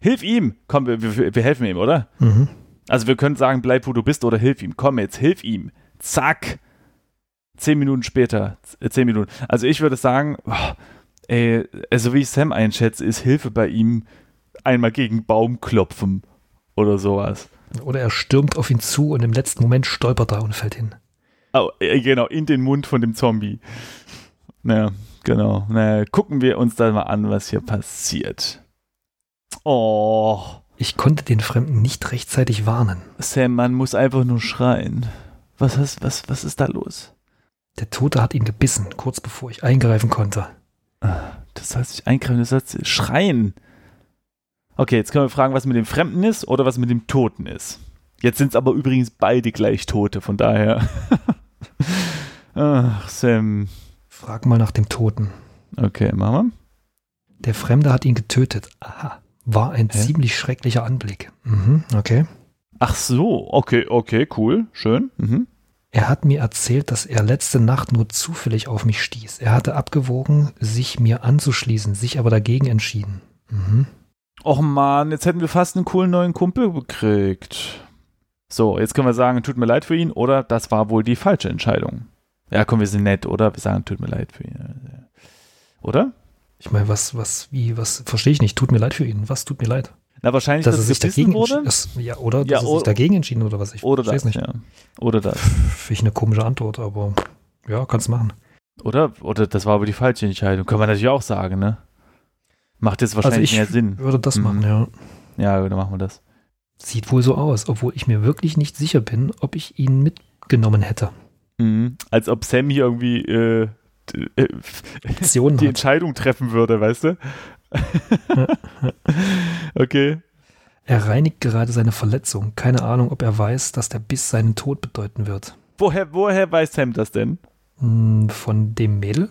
[SPEAKER 1] Hilf ihm! Komm, wir, wir, wir helfen ihm, oder?
[SPEAKER 2] Mhm.
[SPEAKER 1] Also wir können sagen, bleib wo du bist oder hilf ihm. Komm jetzt, hilf ihm. Zack. Zehn Minuten später. Äh, Zehn Minuten. Also ich würde sagen, oh, ey, also wie ich Sam einschätze, ist Hilfe bei ihm einmal gegen Baum klopfen oder sowas.
[SPEAKER 2] Oder er stürmt auf ihn zu und im letzten Moment stolpert er und fällt hin.
[SPEAKER 1] Oh, genau, in den Mund von dem Zombie. Naja, genau. Naja, gucken wir uns da mal an, was hier passiert. Oh,
[SPEAKER 2] Ich konnte den Fremden nicht rechtzeitig warnen.
[SPEAKER 1] Sam, man muss einfach nur schreien. Was, ist, was, was ist da los?
[SPEAKER 2] Der Tote hat ihn gebissen, kurz bevor ich eingreifen konnte.
[SPEAKER 1] Das soll sich eingreifen, das soll schreien. Okay, jetzt können wir fragen, was mit dem Fremden ist oder was mit dem Toten ist. Jetzt sind es aber übrigens beide gleich Tote, von daher. Ach, Sam.
[SPEAKER 2] Frag mal nach dem Toten.
[SPEAKER 1] Okay, machen
[SPEAKER 2] Der Fremde hat ihn getötet. Aha. War ein
[SPEAKER 1] Hä?
[SPEAKER 2] ziemlich schrecklicher Anblick. Mhm, okay.
[SPEAKER 1] Ach so, okay, okay, cool, schön. Mhm.
[SPEAKER 2] Er hat mir erzählt, dass er letzte Nacht nur zufällig auf mich stieß. Er hatte abgewogen, sich mir anzuschließen, sich aber dagegen entschieden. Mhm.
[SPEAKER 1] Och man, jetzt hätten wir fast einen coolen neuen Kumpel gekriegt. So, jetzt können wir sagen, tut mir leid für ihn oder das war wohl die falsche Entscheidung. Ja, komm, wir sind nett, oder? Wir sagen, tut mir leid für ihn. Oder?
[SPEAKER 2] Ich meine, was, was, wie, was, verstehe ich nicht. Tut mir leid für ihn. Was tut mir leid?
[SPEAKER 1] Na, wahrscheinlich,
[SPEAKER 2] dass
[SPEAKER 1] dass
[SPEAKER 2] er sich dagegen
[SPEAKER 1] wurde.
[SPEAKER 2] entschieden das, Ja, oder
[SPEAKER 1] Ja,
[SPEAKER 2] dass er sich dagegen entschieden oder was ich
[SPEAKER 1] Oder das,
[SPEAKER 2] nicht.
[SPEAKER 1] ja. Oder das.
[SPEAKER 2] Finde ich eine komische Antwort, aber ja, kannst machen.
[SPEAKER 1] Oder, oder das war aber die falsche Entscheidung. Kann man natürlich auch sagen, ne? Macht jetzt wahrscheinlich
[SPEAKER 2] ich
[SPEAKER 1] mehr Sinn.
[SPEAKER 2] würde das
[SPEAKER 1] Mhm.
[SPEAKER 2] machen, ja.
[SPEAKER 1] Ja, dann machen wir das.
[SPEAKER 2] Sieht wohl so aus, obwohl ich mir wirklich nicht sicher bin, ob ich ihn mitgenommen hätte.
[SPEAKER 1] Mhm. Als ob Sam hier irgendwie äh, äh, die
[SPEAKER 2] hat.
[SPEAKER 1] Entscheidung treffen würde, weißt du? okay.
[SPEAKER 2] Er reinigt gerade seine Verletzung. Keine Ahnung, ob er weiß, dass der Biss seinen Tod bedeuten wird.
[SPEAKER 1] Woher, woher weiß Sam das denn?
[SPEAKER 2] Hm, Von dem Mädel?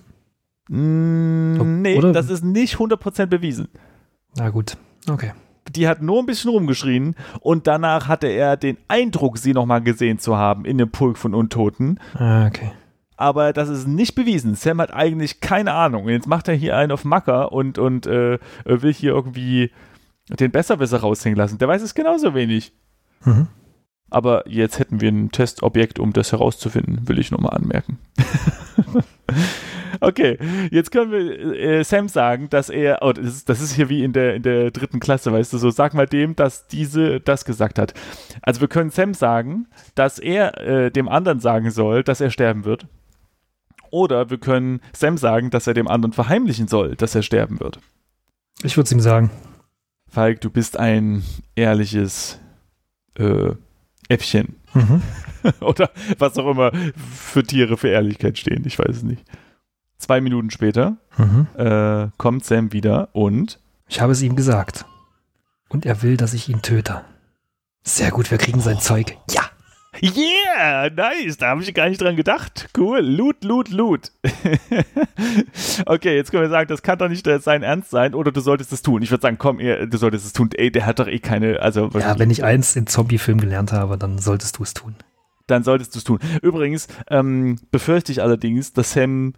[SPEAKER 1] Mm,
[SPEAKER 2] Ob-
[SPEAKER 1] nee,
[SPEAKER 2] oder-
[SPEAKER 1] das ist nicht 100% bewiesen.
[SPEAKER 2] Na gut, okay.
[SPEAKER 1] Die hat nur ein bisschen rumgeschrien und danach hatte er den Eindruck, sie nochmal gesehen zu haben in dem Pulk von Untoten.
[SPEAKER 2] Ah, okay.
[SPEAKER 1] aber das ist nicht bewiesen. Sam hat eigentlich keine Ahnung. Jetzt macht er hier einen auf Macker und, und äh, will hier irgendwie den Besserwisser raushängen lassen. Der weiß es genauso wenig.
[SPEAKER 2] Mhm.
[SPEAKER 1] Aber jetzt hätten wir ein Testobjekt, um das herauszufinden, will ich nochmal anmerken. okay, jetzt können wir äh, Sam sagen, dass er, oh, das, ist, das ist hier wie in der, in der dritten Klasse, weißt du, so sag mal dem, dass diese das gesagt hat. Also wir können Sam sagen, dass er äh, dem anderen sagen soll, dass er sterben wird. Oder wir können Sam sagen, dass er dem anderen verheimlichen soll, dass er sterben wird.
[SPEAKER 2] Ich würde es ihm sagen.
[SPEAKER 1] Falk, du bist ein ehrliches äh, Äffchen.
[SPEAKER 2] Mhm.
[SPEAKER 1] Oder was auch immer für Tiere für Ehrlichkeit stehen. Ich weiß es nicht. Zwei Minuten später
[SPEAKER 2] Mhm.
[SPEAKER 1] äh, kommt Sam wieder und
[SPEAKER 2] Ich habe es ihm gesagt. Und er will, dass ich ihn töte. Sehr gut, wir kriegen sein Zeug. Ja.
[SPEAKER 1] Yeah, nice, da habe ich gar nicht dran gedacht. Cool, Loot, Loot, Loot. okay, jetzt können wir sagen, das kann doch nicht sein Ernst sein oder du solltest es tun. Ich würde sagen, komm, er, du solltest es tun. Ey, der hat doch eh keine, also
[SPEAKER 2] Ja, wenn ich eins in Zombie-Film gelernt habe, dann solltest du es tun.
[SPEAKER 1] dann solltest du es tun. Übrigens ähm, befürchte ich allerdings, dass Sam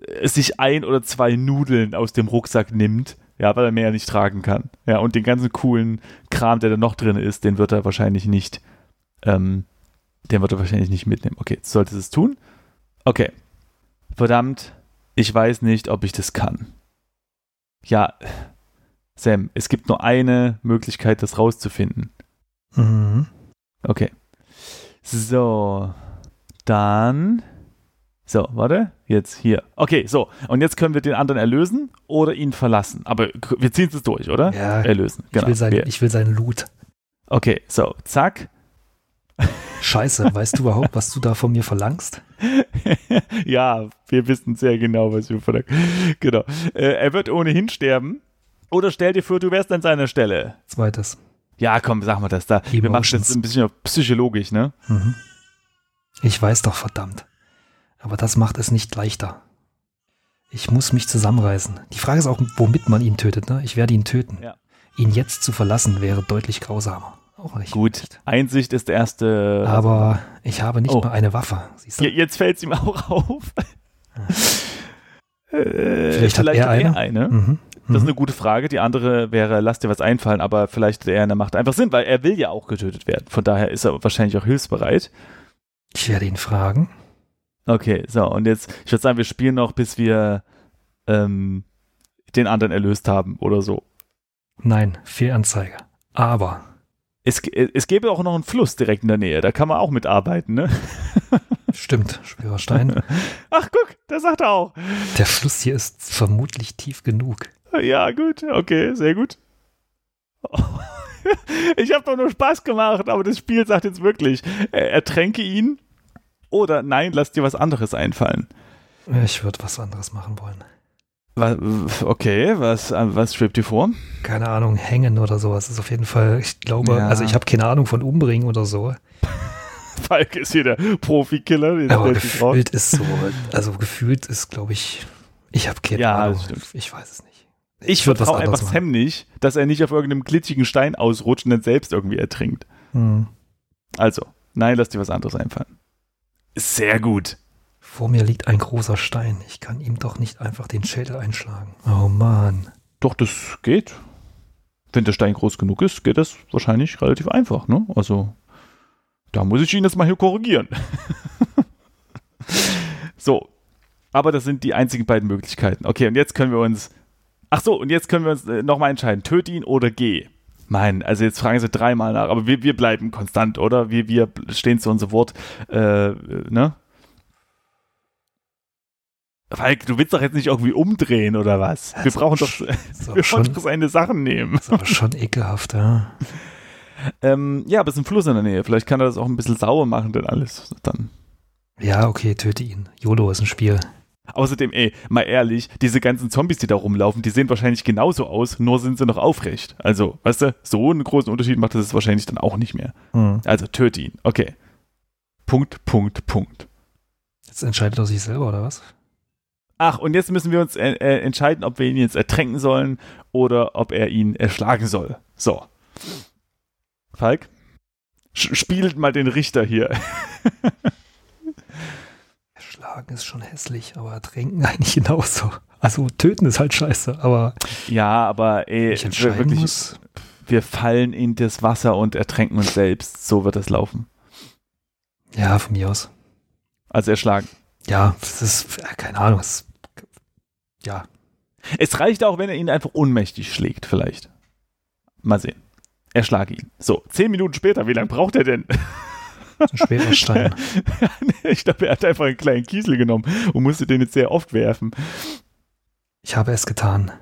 [SPEAKER 1] äh, sich ein oder zwei Nudeln aus dem Rucksack nimmt, ja, weil er mehr nicht tragen kann. Ja, und den ganzen coolen Kram, der da noch drin ist, den wird er wahrscheinlich nicht, ähm, den wird er wahrscheinlich nicht mitnehmen. Okay, jetzt solltest du es tun. Okay. Verdammt, ich weiß nicht, ob ich das kann. Ja, Sam, es gibt nur eine Möglichkeit, das rauszufinden.
[SPEAKER 2] Mhm.
[SPEAKER 1] Okay. So, dann. So, warte. Jetzt hier. Okay, so. Und jetzt können wir den anderen erlösen oder ihn verlassen. Aber wir ziehen es durch, oder?
[SPEAKER 2] Ja,
[SPEAKER 1] Erlösen. Genau.
[SPEAKER 2] ich, will sein,
[SPEAKER 1] Wir-
[SPEAKER 2] ich will seinen Loot.
[SPEAKER 1] okay, so. Zack.
[SPEAKER 2] Scheiße, weißt du überhaupt, was du da von mir verlangst?
[SPEAKER 1] ja, wir wissen sehr genau, was wir verlangen. Genau. Äh, er wird ohnehin sterben. Oder stell dir vor, du wärst an seiner Stelle.
[SPEAKER 2] Zweites.
[SPEAKER 1] Ja, komm, sag mal das da. Wir machen das
[SPEAKER 2] Emotions.
[SPEAKER 1] jetzt ein bisschen psychologisch, ne?
[SPEAKER 2] Mhm. Ich weiß doch, verdammt. Aber das macht es nicht leichter. Ich muss mich zusammenreißen. Die Frage ist auch, womit man ihn tötet. Ne? Ich werde ihn töten.
[SPEAKER 1] Ja.
[SPEAKER 2] Ihn jetzt zu verlassen wäre deutlich grausamer. Auch nicht.
[SPEAKER 1] Gut.
[SPEAKER 2] Nicht.
[SPEAKER 1] Einsicht ist der erste.
[SPEAKER 2] Aber ich habe nicht
[SPEAKER 1] Oh.
[SPEAKER 2] mal eine Waffe. Siehst du?
[SPEAKER 1] Je- Jetzt fällt es ihm auch auf. Äh,
[SPEAKER 2] Vielleicht hat er eine. Mhm.
[SPEAKER 1] Das ist
[SPEAKER 2] Mhm.
[SPEAKER 1] eine gute Frage. Die andere wäre, lass dir was einfallen, aber vielleicht hat er eine Macht einfach Sinn, weil er will ja auch getötet werden. Von daher ist er wahrscheinlich auch hilfsbereit.
[SPEAKER 2] Ich werde ihn fragen.
[SPEAKER 1] Okay, so, und jetzt, ich würde sagen, wir spielen noch, bis wir ähm, den anderen erlöst haben oder so.
[SPEAKER 2] Nein, Fehlanzeige. Aber
[SPEAKER 1] Es, es gäbe auch noch einen Fluss direkt in der Nähe, da kann man auch mitarbeiten, ne?
[SPEAKER 2] stimmt, schwerer Stein.
[SPEAKER 1] Ach, guck, das sagt er auch.
[SPEAKER 2] Der Fluss hier ist vermutlich tief genug.
[SPEAKER 1] Ja, gut, okay, sehr gut. Ich habe doch nur Spaß gemacht, aber das Spiel sagt jetzt wirklich, äh, ertränke ihn oder nein, lass dir was anderes einfallen.
[SPEAKER 2] Ich würde was anderes machen wollen.
[SPEAKER 1] Okay, was, äh, was schwebt dir vor?
[SPEAKER 2] Keine Ahnung, hängen oder sowas. ist auf jeden Fall, ich glaube,
[SPEAKER 1] Ja.
[SPEAKER 2] also ich habe keine Ahnung von umbringen oder so.
[SPEAKER 1] Falk ist hier der Profikiller,
[SPEAKER 2] Aber gefühlt ist so, also gefühlt ist, glaube ich, ich habe keine
[SPEAKER 1] Ja,
[SPEAKER 2] Ahnung.
[SPEAKER 1] das.
[SPEAKER 2] Ich weiß es nicht.
[SPEAKER 1] Ich
[SPEAKER 2] würd
[SPEAKER 1] vertraue einfach Sam nicht, dass er nicht auf irgendeinem glitschigen Stein ausrutscht und dann selbst irgendwie ertrinkt.
[SPEAKER 2] Hm.
[SPEAKER 1] Also, nein, lass dir was anderes einfallen. Sehr gut.
[SPEAKER 2] Vor mir liegt ein großer Stein. Ich kann ihm doch nicht einfach den Schädel einschlagen. Oh Mann.
[SPEAKER 1] Doch, das geht. Wenn der Stein groß genug ist, geht das wahrscheinlich relativ einfach, ne? Also, da muss ich ihn jetzt mal hier korrigieren. so. Aber das sind die einzigen beiden Möglichkeiten. Okay, und jetzt können wir uns. Ach so, und jetzt können wir uns äh, nochmal entscheiden: töte ihn oder geh. Mein, also jetzt fragen sie dreimal nach, aber wir, wir bleiben konstant, oder? Wir, wir stehen zu unserem Wort, äh, ne? Falk, du willst doch jetzt nicht irgendwie umdrehen oder was? Wir brauchen doch, wir wollen doch seine Sachen nehmen.
[SPEAKER 2] Das ist aber schon ekelhaft, ja.
[SPEAKER 1] ähm, ja, aber es ist ein Fluss in der Nähe. Vielleicht kann er das auch ein bisschen sauer machen, denn alles dann.
[SPEAKER 2] Ja, okay, töte ihn. YOLO ist ein Spiel.
[SPEAKER 1] Außerdem, ey, mal ehrlich, diese ganzen Zombies, die da rumlaufen, die sehen wahrscheinlich genauso aus, nur sind sie noch aufrecht. Also, weißt du, so einen großen Unterschied macht das wahrscheinlich dann auch nicht mehr.
[SPEAKER 2] Hm.
[SPEAKER 1] Also, töte ihn. Okay. Punkt, Punkt, Punkt.
[SPEAKER 2] Jetzt entscheidet er sich selber, oder was?
[SPEAKER 1] Ach, und jetzt müssen wir uns äh, äh, entscheiden, ob wir ihn jetzt ertränken sollen oder ob er ihn erschlagen soll. So. Falk, spielt mal den Richter hier.
[SPEAKER 2] Erschlagen ist schon hässlich, aber ertränken eigentlich genauso. Also töten ist halt scheiße, aber.
[SPEAKER 1] Ja, aber ey,
[SPEAKER 2] ich
[SPEAKER 1] wirklich,
[SPEAKER 2] muss.
[SPEAKER 1] wir fallen in das Wasser und ertränken uns selbst. So wird das laufen.
[SPEAKER 2] Ja, von mir aus.
[SPEAKER 1] Also erschlagen.
[SPEAKER 2] Ja, das ist, äh, keine Ahnung, das, ja,
[SPEAKER 1] Es reicht auch, wenn er ihn einfach ohnmächtig schlägt, vielleicht. Mal sehen. Erschlage ihn. So, zehn Minuten später, wie lange braucht er denn?
[SPEAKER 2] ein schwerer Stein.
[SPEAKER 1] ich glaube, er hat einfach einen kleinen Kiesel genommen und musste den jetzt sehr oft werfen.
[SPEAKER 2] Ich habe es getan.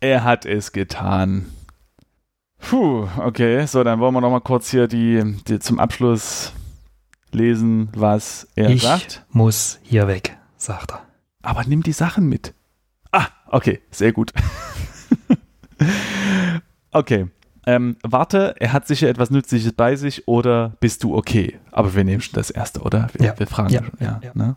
[SPEAKER 1] Er hat es getan. Puh, okay. So, dann wollen wir noch mal kurz hier die, die zum Abschluss lesen, was er
[SPEAKER 2] ich
[SPEAKER 1] sagt.
[SPEAKER 2] muss hier weg, sagt er.
[SPEAKER 1] Aber nimm die Sachen mit. Okay, sehr gut. okay. Ähm, warte, er hat sicher etwas Nützliches bei sich oder bist du okay? Aber wir nehmen schon das erste, oder? Wir,
[SPEAKER 2] Ja.
[SPEAKER 1] wir fragen
[SPEAKER 2] Ja,
[SPEAKER 1] schon.
[SPEAKER 2] Ja,
[SPEAKER 1] ja. Ne?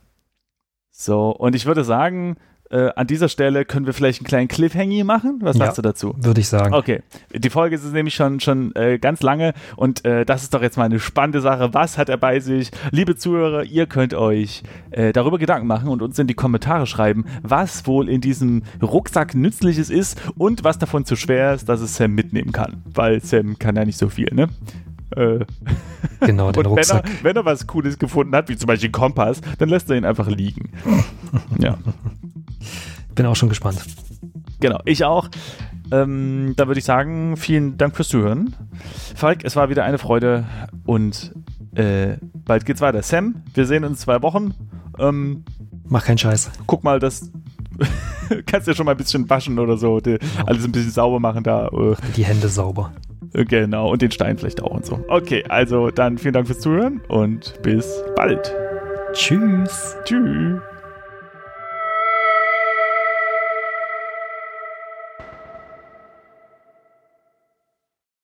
[SPEAKER 1] So, und ich würde sagen, äh, an dieser Stelle können wir vielleicht einen kleinen Cliffhanger machen. Was
[SPEAKER 2] Ja.
[SPEAKER 1] sagst du dazu?
[SPEAKER 2] Würde ich sagen.
[SPEAKER 1] Okay, die Folge ist nämlich schon, schon äh, ganz lange und äh, das ist doch jetzt mal eine spannende Sache. Was hat er bei sich? Liebe Zuhörer, ihr könnt euch äh, darüber Gedanken machen und uns in die Kommentare schreiben, was wohl in diesem Rucksack Nützliches ist und was davon zu schwer ist, dass es Sam mitnehmen kann. Weil Sam kann ja nicht so viel, ne? Äh,
[SPEAKER 2] Genau, den
[SPEAKER 1] und wenn er,
[SPEAKER 2] Rucksack.
[SPEAKER 1] wenn er was Cooles gefunden hat, wie zum Beispiel Kompass, dann lässt er ihn einfach liegen. ja.
[SPEAKER 2] Bin auch schon gespannt.
[SPEAKER 1] Genau, ich auch. Ähm, dann würde ich sagen, vielen Dank fürs Zuhören. Falk, es war wieder eine Freude und äh, bald geht's weiter. Sam, wir sehen uns in zwei Wochen. Ähm,
[SPEAKER 2] Mach keinen Scheiß.
[SPEAKER 1] guck mal, das kannst ja schon mal ein bisschen waschen oder so, die, alles ein bisschen sauber machen da.
[SPEAKER 2] Die Hände sauber.
[SPEAKER 1] Genau, und den Stein vielleicht auch und so. Okay, also dann vielen Dank fürs Zuhören und bis bald.
[SPEAKER 2] Tschüss.
[SPEAKER 1] Tschüss.